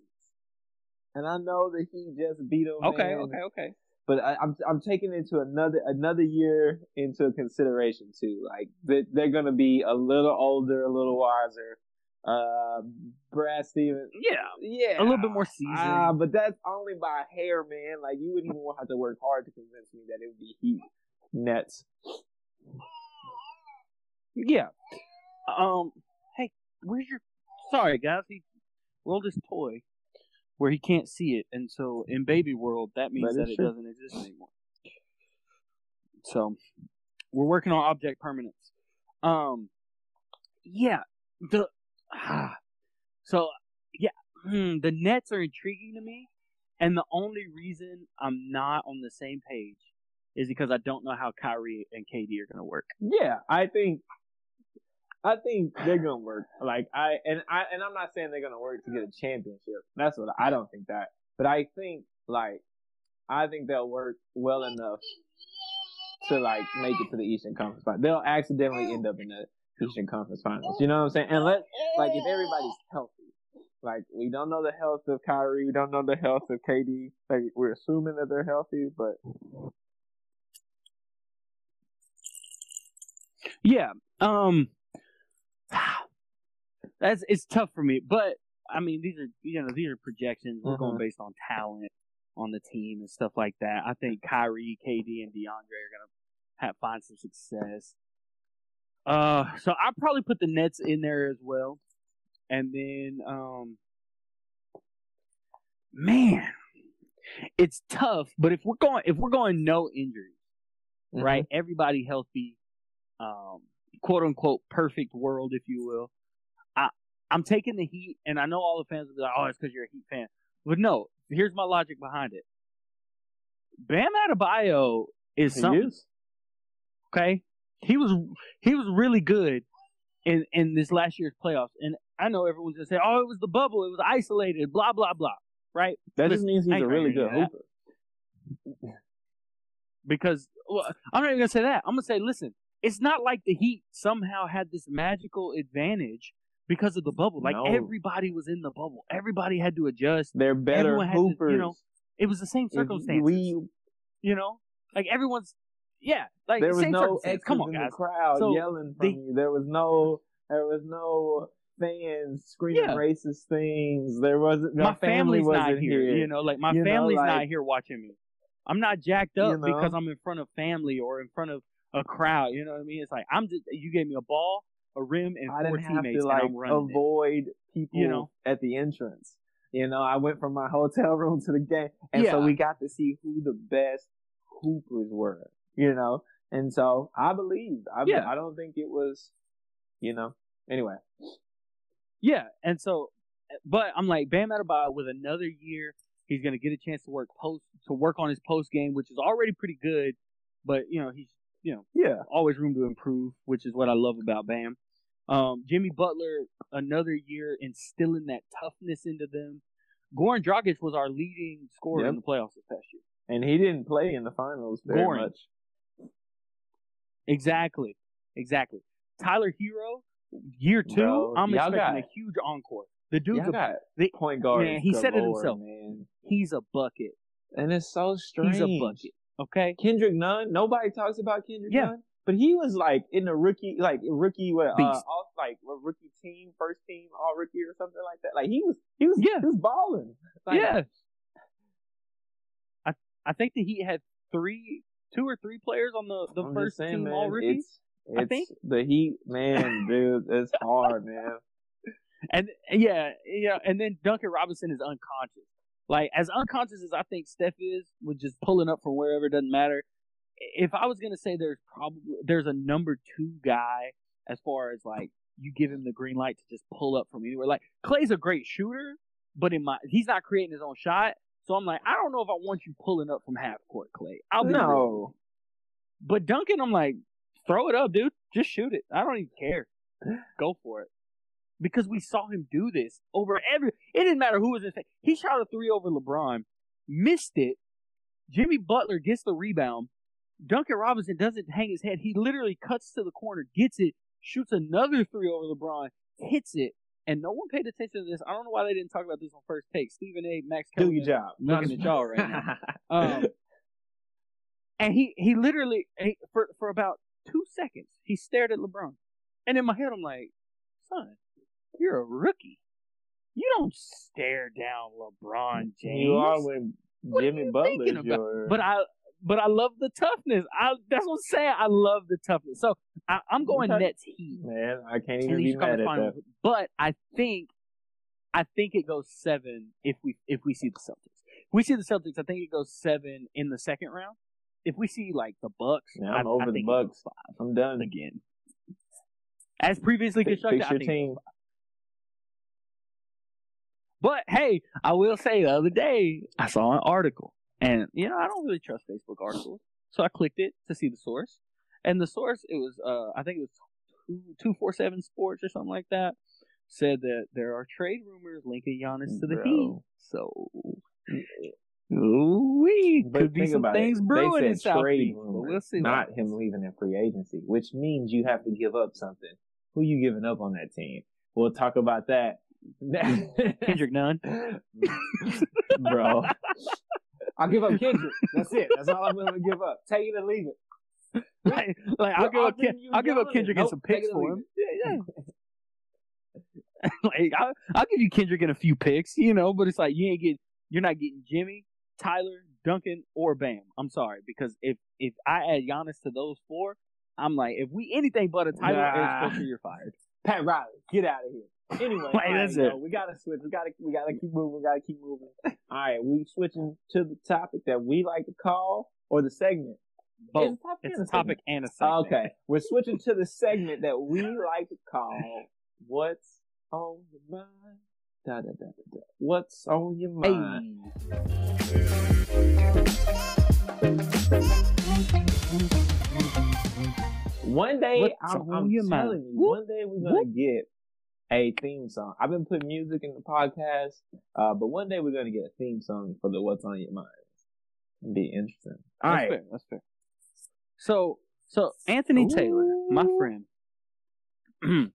and I know that he just beat them. Okay, man, okay, okay. but I, I'm I'm taking into another another year into consideration too. Like they, they're gonna be a little older, a little wiser. Uh, Brad Stevens, Yeah, yeah, a little bit more seasoned. Ah, but that's only by hair, man. Like you wouldn't even have to work hard to convince me that it would be Heat Nets. yeah. Um. Hey, where's your? Sorry, guys. He rolled his toy where he can't see it, and so in baby world that means That that, it true. doesn't exist anymore. So we're working on object permanence. Um. Yeah. The. Ah, so yeah, hmm, the Nets are intriguing to me, and the only reason I'm not on the same page is because I don't know how Kyrie and KD are going to work. Yeah, I think I think they're gonna work. Like I and I and I'm not saying they're gonna work to get a championship. That's what I don't think that. But I think like I think they'll work well enough to like make it to the Eastern Conference Finals. They'll accidentally end up in the Eastern Conference Finals. You know what I'm saying? And let like if everybody's healthy. Like we don't know the health of Kyrie, we don't know the health of KD. Like we're assuming that they're healthy, but Yeah. Um that's it's tough for me, but I mean these are you know these are projections. We're going Mhm. based on talent on the team and stuff like that. I think Kyrie, KD, and DeAndre are gonna have find some success. Uh, so I probably put the Nets in there as well, and then um, man, it's tough. But if we're going if we're going no injuries, Mm-hmm. right? Everybody healthy, um, quote unquote perfect world, if you will. I I'm taking the Heat, and I know all the fans will be like, "Oh, it's because you're a Heat fan," but no. Here's my logic behind it. Bam Adebayo is He something. is. Okay, he was he was really good in in this last year's playoffs, and I know everyone's gonna say, "Oh, it was the bubble, it was isolated," blah blah blah, right? That just means he's a really good hooper. because well, I'm not even gonna say that. I'm gonna say, listen, it's not like the Heat somehow had this magical advantage because of the bubble. Like No. everybody was in the bubble. Everybody had to adjust. They're better had to, you know, It was the same circumstances. We you know, like everyone's yeah, like there was same no Come on, guys. the crowd So, yelling from they- you. There was no there was no fans screaming Yeah. racist things. There wasn't my my family family's wasn't not here. You know, like my You know, family's not here watching me. I'm not jacked up You know? because I'm in front of family or in front of a crowd. You know what I mean? It's like I'm just you gave me a ball, a rim, and I four teammates, to like and I'm running it. avoid people You know? at the entrance. You know, I went from my [LAUGHS] hotel room to the game, and so we got to see who the best hoopers were. You know, and so I believe. I Yeah. I don't think it was. You know. Anyway, Yeah, and so, but I'm like Bam Adebayo with another year, he's gonna get a chance to work post to work on his post game, which is already pretty good. But you know he's you know yeah, always room to improve, which is what I love about Bam. Um, Jimmy Butler another year instilling that toughness into them. Goran Dragic was our leading scorer in the playoffs this past year. and he didn't play in the finals very Boring. much. Exactly, exactly. Tyler Herro, year two, Bro, I'm expecting got- a huge encore. The dude's a the- point guard. man, he said it himself. man, he's a bucket. and it's so strange. He's a bucket. Okay. Kendrick Nunn. Nobody talks about Kendrick Yeah. Nunn, but he was like in the rookie, like rookie, what, uh, all, like a rookie team, first team, all rookie or something like that. Like he was, he was, Yeah. he was balling. Like, yeah. I I think the Heat had three, two or three players on the the I'm first saying, team man, all rookies, It's, it's I think. the Heat, man, dude. It's hard, man. [LAUGHS] and yeah, yeah, and then Duncan Robinson is unconscious. Like as unconscious as I think Steph is, with just pulling up from wherever doesn't matter. If I was gonna say there's probably there's a number two guy as far as like you give him the green light to just pull up from anywhere. Like Clay's a great shooter, but in my he's not creating his own shot. So I'm like, I don't know if I want you pulling up from half court, Clay. I'll be real. no. But Duncan, I'm like, throw it up, dude. Just shoot it. I don't even care. Go for it. Because we saw him do this over every. It didn't matter who was in. He shot a three over LeBron, missed it. Jimmy Butler gets the rebound. Duncan Robinson doesn't hang his head. He literally cuts to the corner, gets it, shoots another three over LeBron, hits it, and no one paid attention to this. I don't know why they didn't talk about this on first take. Stephen A. Max Do your job. looking at y'all right now. [LAUGHS] Um, and he he literally he, for for about two seconds he stared at LeBron, and in my head I'm like, son, you're a rookie. You don't stare down LeBron James. you are when What Jimmy you Butler's your. But I but I love the toughness. I that's what I'm saying. I love the toughness. So I, I'm going Okay. Nets Heat man, I can't even the be Eastern mad at Finals. that. But I think I think it goes seven if we if we see the Celtics. If we see the Celtics, I think it goes seven in the second round. If we see like the Bucks, Yeah, I, I'm over I the think it Bucks. five I'm done. again. As previously Fix constructed, fix I your think team. five. But hey, I will say the other day I saw an article, and you know I don't really trust Facebook articles, so I clicked it to see the source, and the source it was uh I think it was two two four seven Sports or something like that said that there are trade rumors linking Giannis to the Bro. Heat, so. We could be some things it. brewing they in South trade Beach, rumors, we'll see. not happens. him leaving in free agency, which means you have to give up something. Who you giving up on that team? We'll talk about that. Kendrick Nunn. [LAUGHS] bro. I'll give up Kendrick. That's it. That's all I'm willing to give up. Take it or leave it. like, like I'll give up, Ken- I'll give up. Kendrick and Nope, some picks for him. Yeah, yeah. [LAUGHS] [LAUGHS] like I'll, I'll give you Kendrick and a few picks, you know, but it's like you ain't get, you're not getting Jimmy, Tyler, Duncan, or Bam. I'm sorry because if if I add Giannis to those four, I'm like, if we anything but a Tyler Nah. Erik Spoelstra, you're fired. Pat Riley, get out of here. Anyway, [LAUGHS] Like, that's it. we gotta switch. We gotta we gotta keep moving. We gotta keep moving. All right, we switching to the topic that we like to call or the segment. Both. Is it topic It's and a topic and a segment. Okay, we're switching to the segment that we like to call "What's on Your Mind." Da, da, da, da, da. What's on your mind? Hey. One day, What's I'm, on I'm your mind? telling you, one day we're gonna get a theme song. I've been putting music in the podcast, uh, but one day we're gonna get a theme song for the "What's on Your Mind." It'd be interesting. All That's right, fair. That's fair. So, so Anthony Taylor, my friend, [CLEARS THROAT]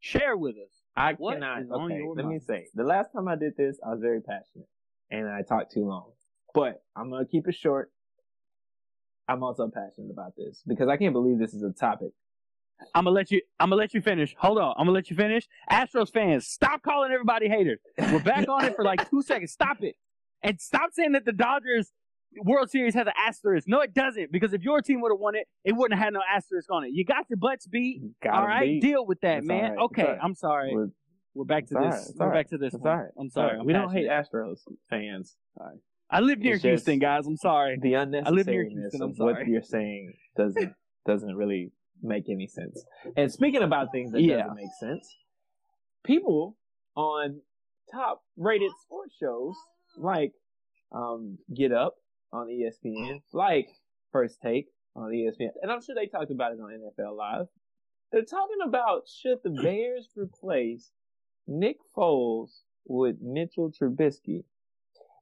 share with us. I What cannot. is on okay, your let me say. The last time I did this, I was very passionate, and I talked too long. But I'm gonna keep it short. I'm also passionate about this because I can't believe this is a topic. I'm gonna let you. I'm gonna let you finish. Hold on. I'm gonna let you finish. Astros fans, stop calling everybody haters. We're back on it for like two seconds. Stop it, and stop saying that the Dodgers World Series has an asterisk. No, it doesn't. Because if your team would have won it, it wouldn't have had no asterisk on it. You got your butts beat. All right, be. deal with that, It's man. right. Okay, right. I'm sorry. We're- We're back to this. right. We're back to this It's all right. I'm sorry. I'm sorry. we don't hate. Astros fans. I live near It's Houston, guys. I'm sorry. The live near Houston, I'm of what you're saying doesn't doesn't really make any sense. And speaking about things that Yeah. doesn't make sense, people on top rated sports shows like um, Get Up on ESPN, like First Take on ESPN, and I'm sure they talked about it on NFL Live. They're talking about should the Bears replace Nick Foles with Mitchell Trubisky.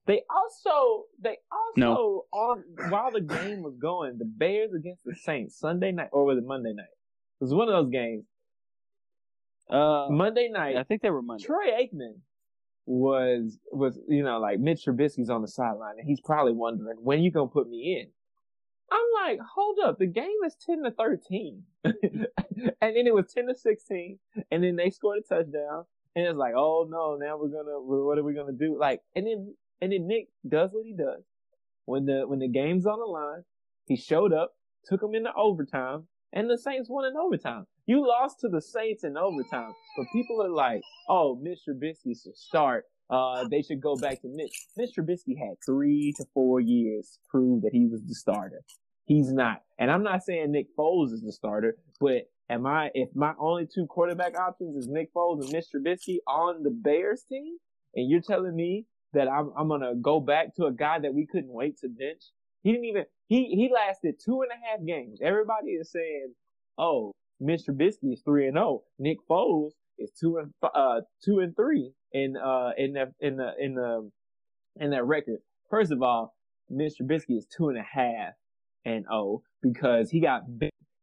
They also they also No. on while the game was going, the Bears against the Saints Sunday night or was it Monday night? It was one of those games. Uh, Monday night, I think they were Monday. Troy Aikman was was you know like Mitch Trubisky's on the sideline and he's probably wondering when you gonna put me in. I'm like, hold up, the game is ten to thirteen, [LAUGHS] and then it was ten to sixteen, and then they scored a touchdown, and it's like, oh no, now we're gonna what are we gonna do? Like, and then and then Nick does what he does when the when the game's on the line. He showed up, took them into overtime, and the Saints won in overtime. You lost to the Saints in overtime, but people are like, "Oh, Mitch Trubisky should start. Uh, they should go back to Mitch." Mitch Trubisky had three to four years to prove that he was the starter. He's not, and I'm not saying Nick Foles is the starter, but am I? If my only two quarterback options is Nick Foles and Mitch Trubisky on the Bears team, and you're telling me that I'm I'm gonna go back to a guy that we couldn't wait to bench. He didn't even he he lasted two and a half games. Everybody is saying, "Oh, Mr. Trubisky is three and zero. Oh. Nick Foles is two and uh two and three in uh in the in the in the in that record." First of all, Mr. Trubisky is two and a half and zero because he got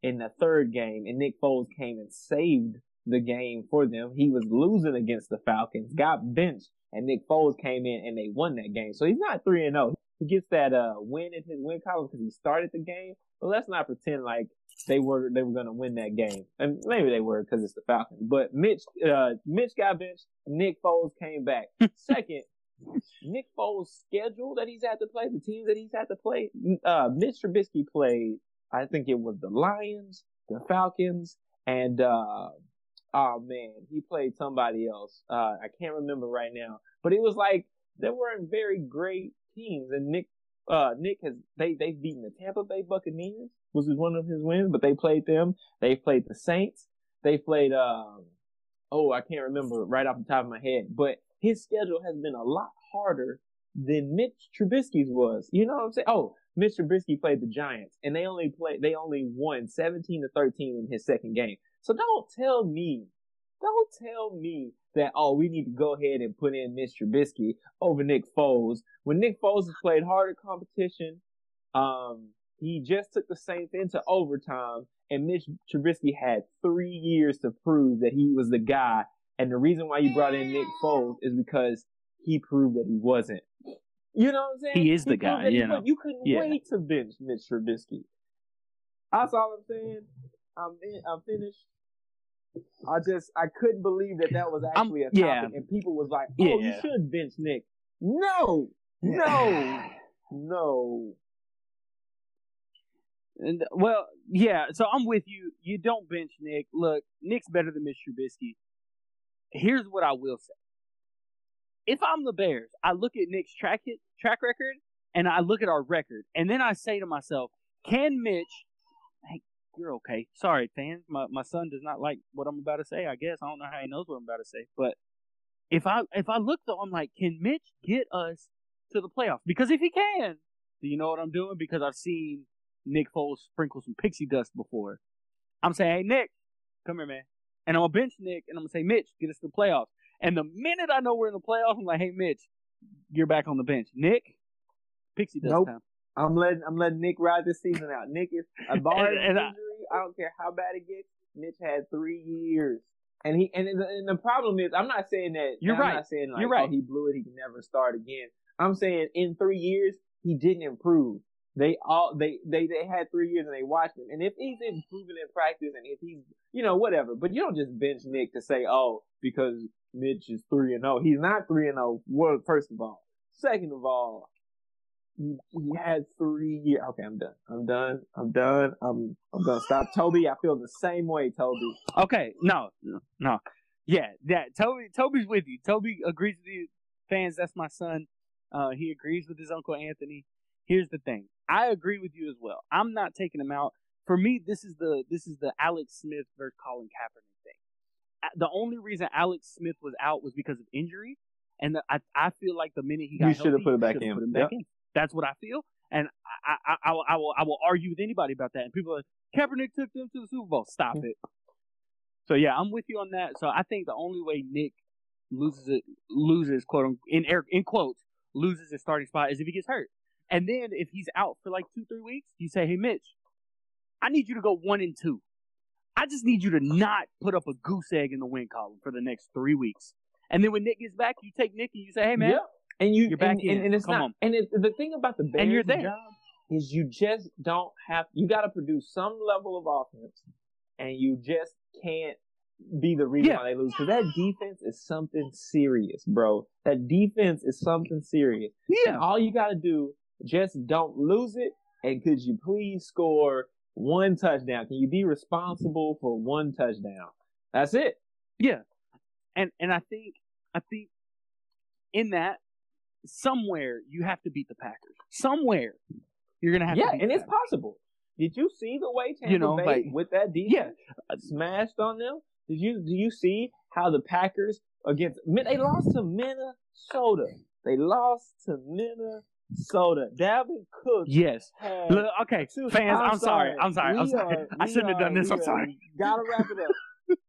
in the third game, and Nick Foles came and saved the game for them. He was losing against the Falcons, got benched, and Nick Foles came in and they won that game. So he's not three and zero. Oh. He gets that uh win in his win column because he started the game. But let's not pretend like they were they were going to win that game, and maybe they were because it's the Falcons. But Mitch uh Mitch got benched. Nick Foles came back. [LAUGHS] Second, Nick Foles' schedule that he's had to play, the teams that he's had to play. Uh, Mitch Trubisky played. I think it was the Lions, the Falcons, and uh, oh man, he played somebody else. Uh, I can't remember right now, but it was like they weren't very great teams. And Nick, uh, Nick has they they've beaten the Tampa Bay Buccaneers, which is one of his wins, but they played them. They played the Saints. They played um, oh I can't remember right off the top of my head, but his schedule has been a lot harder than Mitch Trubisky's was. You know what I'm saying? Oh, Mitch Trubisky played the Giants, and they only played they only won 17 to 13 in his second game. So don't tell me, don't tell me that oh we need to go ahead and put in Mitch Trubisky over Nick Foles when Nick Foles has played harder competition. Um, he just took the Saints into overtime, and Mitch Trubisky had three years to prove that he was the guy. And the reason why you brought in Nick Foles is because he proved that he wasn't. You know what I'm saying? He is the guy. You know, you couldn't yeah. wait to bench Mitch Trubisky. That's all I'm saying. I'm in, I'm finished. I just I couldn't believe that that was actually a topic, yeah. and people was like, "Oh, yeah. you should bench Nick." No, no, [SIGHS] no. And well, yeah. So I'm with you. You don't bench Nick. Look, Nick's better than Mitch Trubisky. Here's what I will say. If I'm the Bears, I look at Nick's track hit, track record and I look at our record, and then I say to myself, can Mitch you're okay. Sorry, fans. My my son does not like what I'm about to say. I guess I don't know how he knows what I'm about to say, but if I if I look though, I'm like, can Mitch get us to the playoffs? Because if he can, do you know what I'm doing? Because I've seen Nick Foles sprinkle some pixie dust before. I'm saying, hey Nick, come here, man, and I'm gonna bench Nick, and I'm gonna say, Mitch, get us to the playoffs. And the minute I know we're in the playoffs, I'm like, hey Mitch, you're back on the bench. Nick, pixie dust nope. time. I'm letting I'm letting Nick ride this season out. Nick is [LAUGHS] a bar and, and. I, I, don't care how bad it gets. Mitch had three years, and he and the, and the problem is I'm not saying that you're I'm right. Not saying like, you're right. Oh, he blew it. He can never start again. I'm saying in three years he didn't improve. They all they they they had three years and they watched him. And if he's improving in practice and if he's you know whatever, but you don't just bench Nick to say oh because Mitch is three and zero. Oh. He's not three and zero. Oh, well, first of all, second of all, he had three years. Okay, I'm done. I'm done. I'm done. I'm I'm gonna stop. Toby, I feel the same way, Toby. Okay, no, no, yeah, that Toby. Toby's with you. Toby agrees with you. Fans, that's my son. Uh, he agrees with his uncle Anthony. Here's the thing. I agree with you as well. I'm not taking him out. For me, this is the this is the Alex Smith versus Colin Kaepernick thing. The only reason Alex Smith was out was because of injury, and the, I I feel like the minute he got you should have put it back in. Put him back yep. in. That's what I feel, and I, I, I, will, I will I will argue with anybody about that. And people are like, Kaepernick took them to the Super Bowl. Stop it. So yeah, I'm with you on that. So I think the only way Nick loses it loses quote in air in quotes loses his starting spot is if he gets hurt. And then if he's out for like two three weeks, you say, Hey Mitch, I need you to go one and two. I just need you to not put up a goose egg in the win column for the next three weeks. And then when Nick gets back, you take Nick and you say, "Hey man, yep. And you you're back and, in. And, and it's Come not. On. And it, the thing about the Bears and you're there. job is you just don't have. You got to produce some level of offense, and you just can't be the reason yeah. why they lose. Because that defense is something serious, bro. That defense is something serious. Yeah. And all you got to do, just don't lose it. And could you please score one touchdown? Can you be responsible for one touchdown? That's it. Yeah. And and I think I think in that somewhere you have to beat the Packers. Somewhere you're gonna have yeah, to. Yeah, and it's possible. Did you see the way Tampa you know, Bay like, with that defense yeah. Uh, smashed on them? Did you do you see how the Packers against. They lost to Minnesota. They lost to Minnesota. Dalvin Cook. Yes. Look, okay, fans, I'm, sorry. I'm sorry. I'm sorry. are- [LAUGHS] I shouldn't have done this. I'm are- sorry. Gotta wrap it up. [LAUGHS]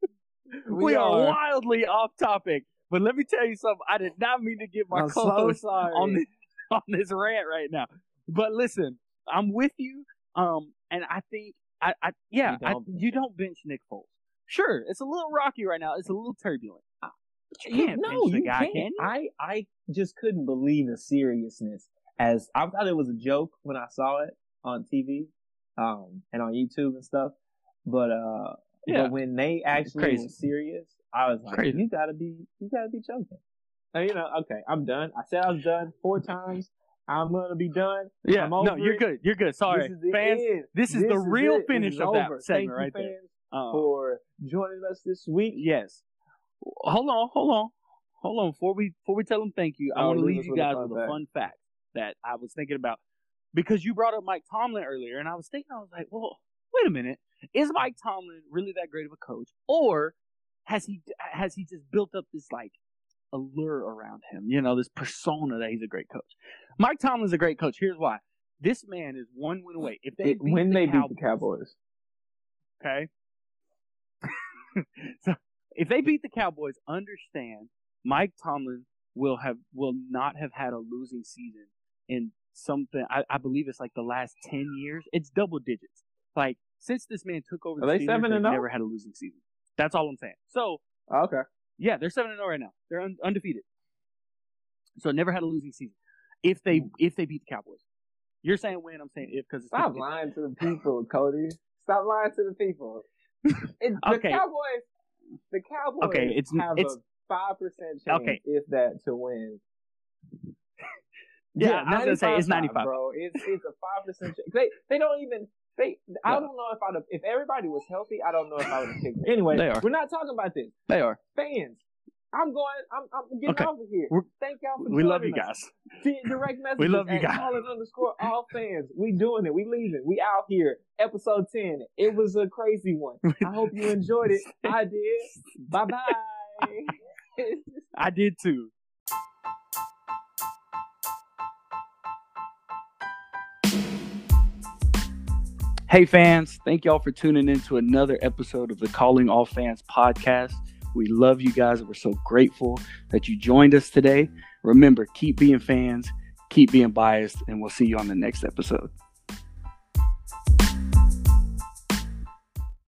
We, are, wildly off topic. But let me tell you something. I did not mean to get my I'm so sorry. on this [LAUGHS] on this rant right now. But listen, I'm with you. Um, and I think I, I yeah, You don't bench you don't bench Nick Foles. Sure, it's a little rocky right now. It's a little turbulent. But you can't no, bench the you guy, can't. can you? I I just couldn't believe the seriousness. As I thought it was a joke when I saw it on TV, um, and on YouTube and stuff. But uh, Yeah. but when they actually were serious, I was like, Crazy. you gotta be, you gotta be joking. And, you know, okay, I'm done. I said I was done four times. I'm gonna be done. Yeah, I'm no, you're it. good. You're good. Sorry, this is the fans. This is the real. Finish is of that over. segment Thank you, right there. fans, Uh, for joining us this week. Yes. Hold on, hold on, hold on. Before we before we tell them thank you, I Oh, want to leave you guys with a fun fact that I was thinking about because you brought up Mike Tomlin earlier, and I was thinking, I was like, well, wait a minute, is Mike Tomlin really that great of a coach, or has he has he just built up this like allure around him? You know, this persona that he's a great coach. Mike Tomlin's a great coach. Here's why: this man is one win away. If they It- beat when the they Cowboys, beat the Cowboys. Okay. [LAUGHS] so if they beat the Cowboys, understand Mike Tomlin will have will not have had a losing season in something I, I believe it's like the last ten years. It's double digits. Like since this man took over Are the they Steelers, seven and oh? never had a losing season. That's all I'm saying. So oh, Okay. yeah, they're seven and zero right now. They're un- undefeated. So never had a losing season. If they hmm. if they beat the Cowboys, you're saying when I'm saying if because it's Stop lying to the people, Cody. Stop lying to the people. [LAUGHS] It's, the Okay. Cowboys. The Cowboys Okay, it's- have it's- a five percent chance, Okay. if that, to win. Yeah, I was gonna say, it's 95, 95. bro. It's it's a five percent. chance. They they don't even. They, I No. don't know if I'd have, if everybody was healthy, I don't know if I would have picked. Them. Anyway, They are. we're not talking about this. They are. Fans, I'm going. I'm, I'm getting Okay. off of here. We're- Thank y'all for We love you joining us. guys. D- direct messages [LAUGHS] We love you guys. Callin underscore all fans. We doing it. We leaving. We out here. Episode 10. It was a crazy one. I hope you enjoyed it. [LAUGHS] I did. Bye bye. [LAUGHS] I did too. Hey fans, thank y'all for tuning in to another episode of the Calling All Fans podcast. We love you guys. We're so grateful that you joined us today. Remember, keep being fans, keep being biased, and we'll see you on the next episode.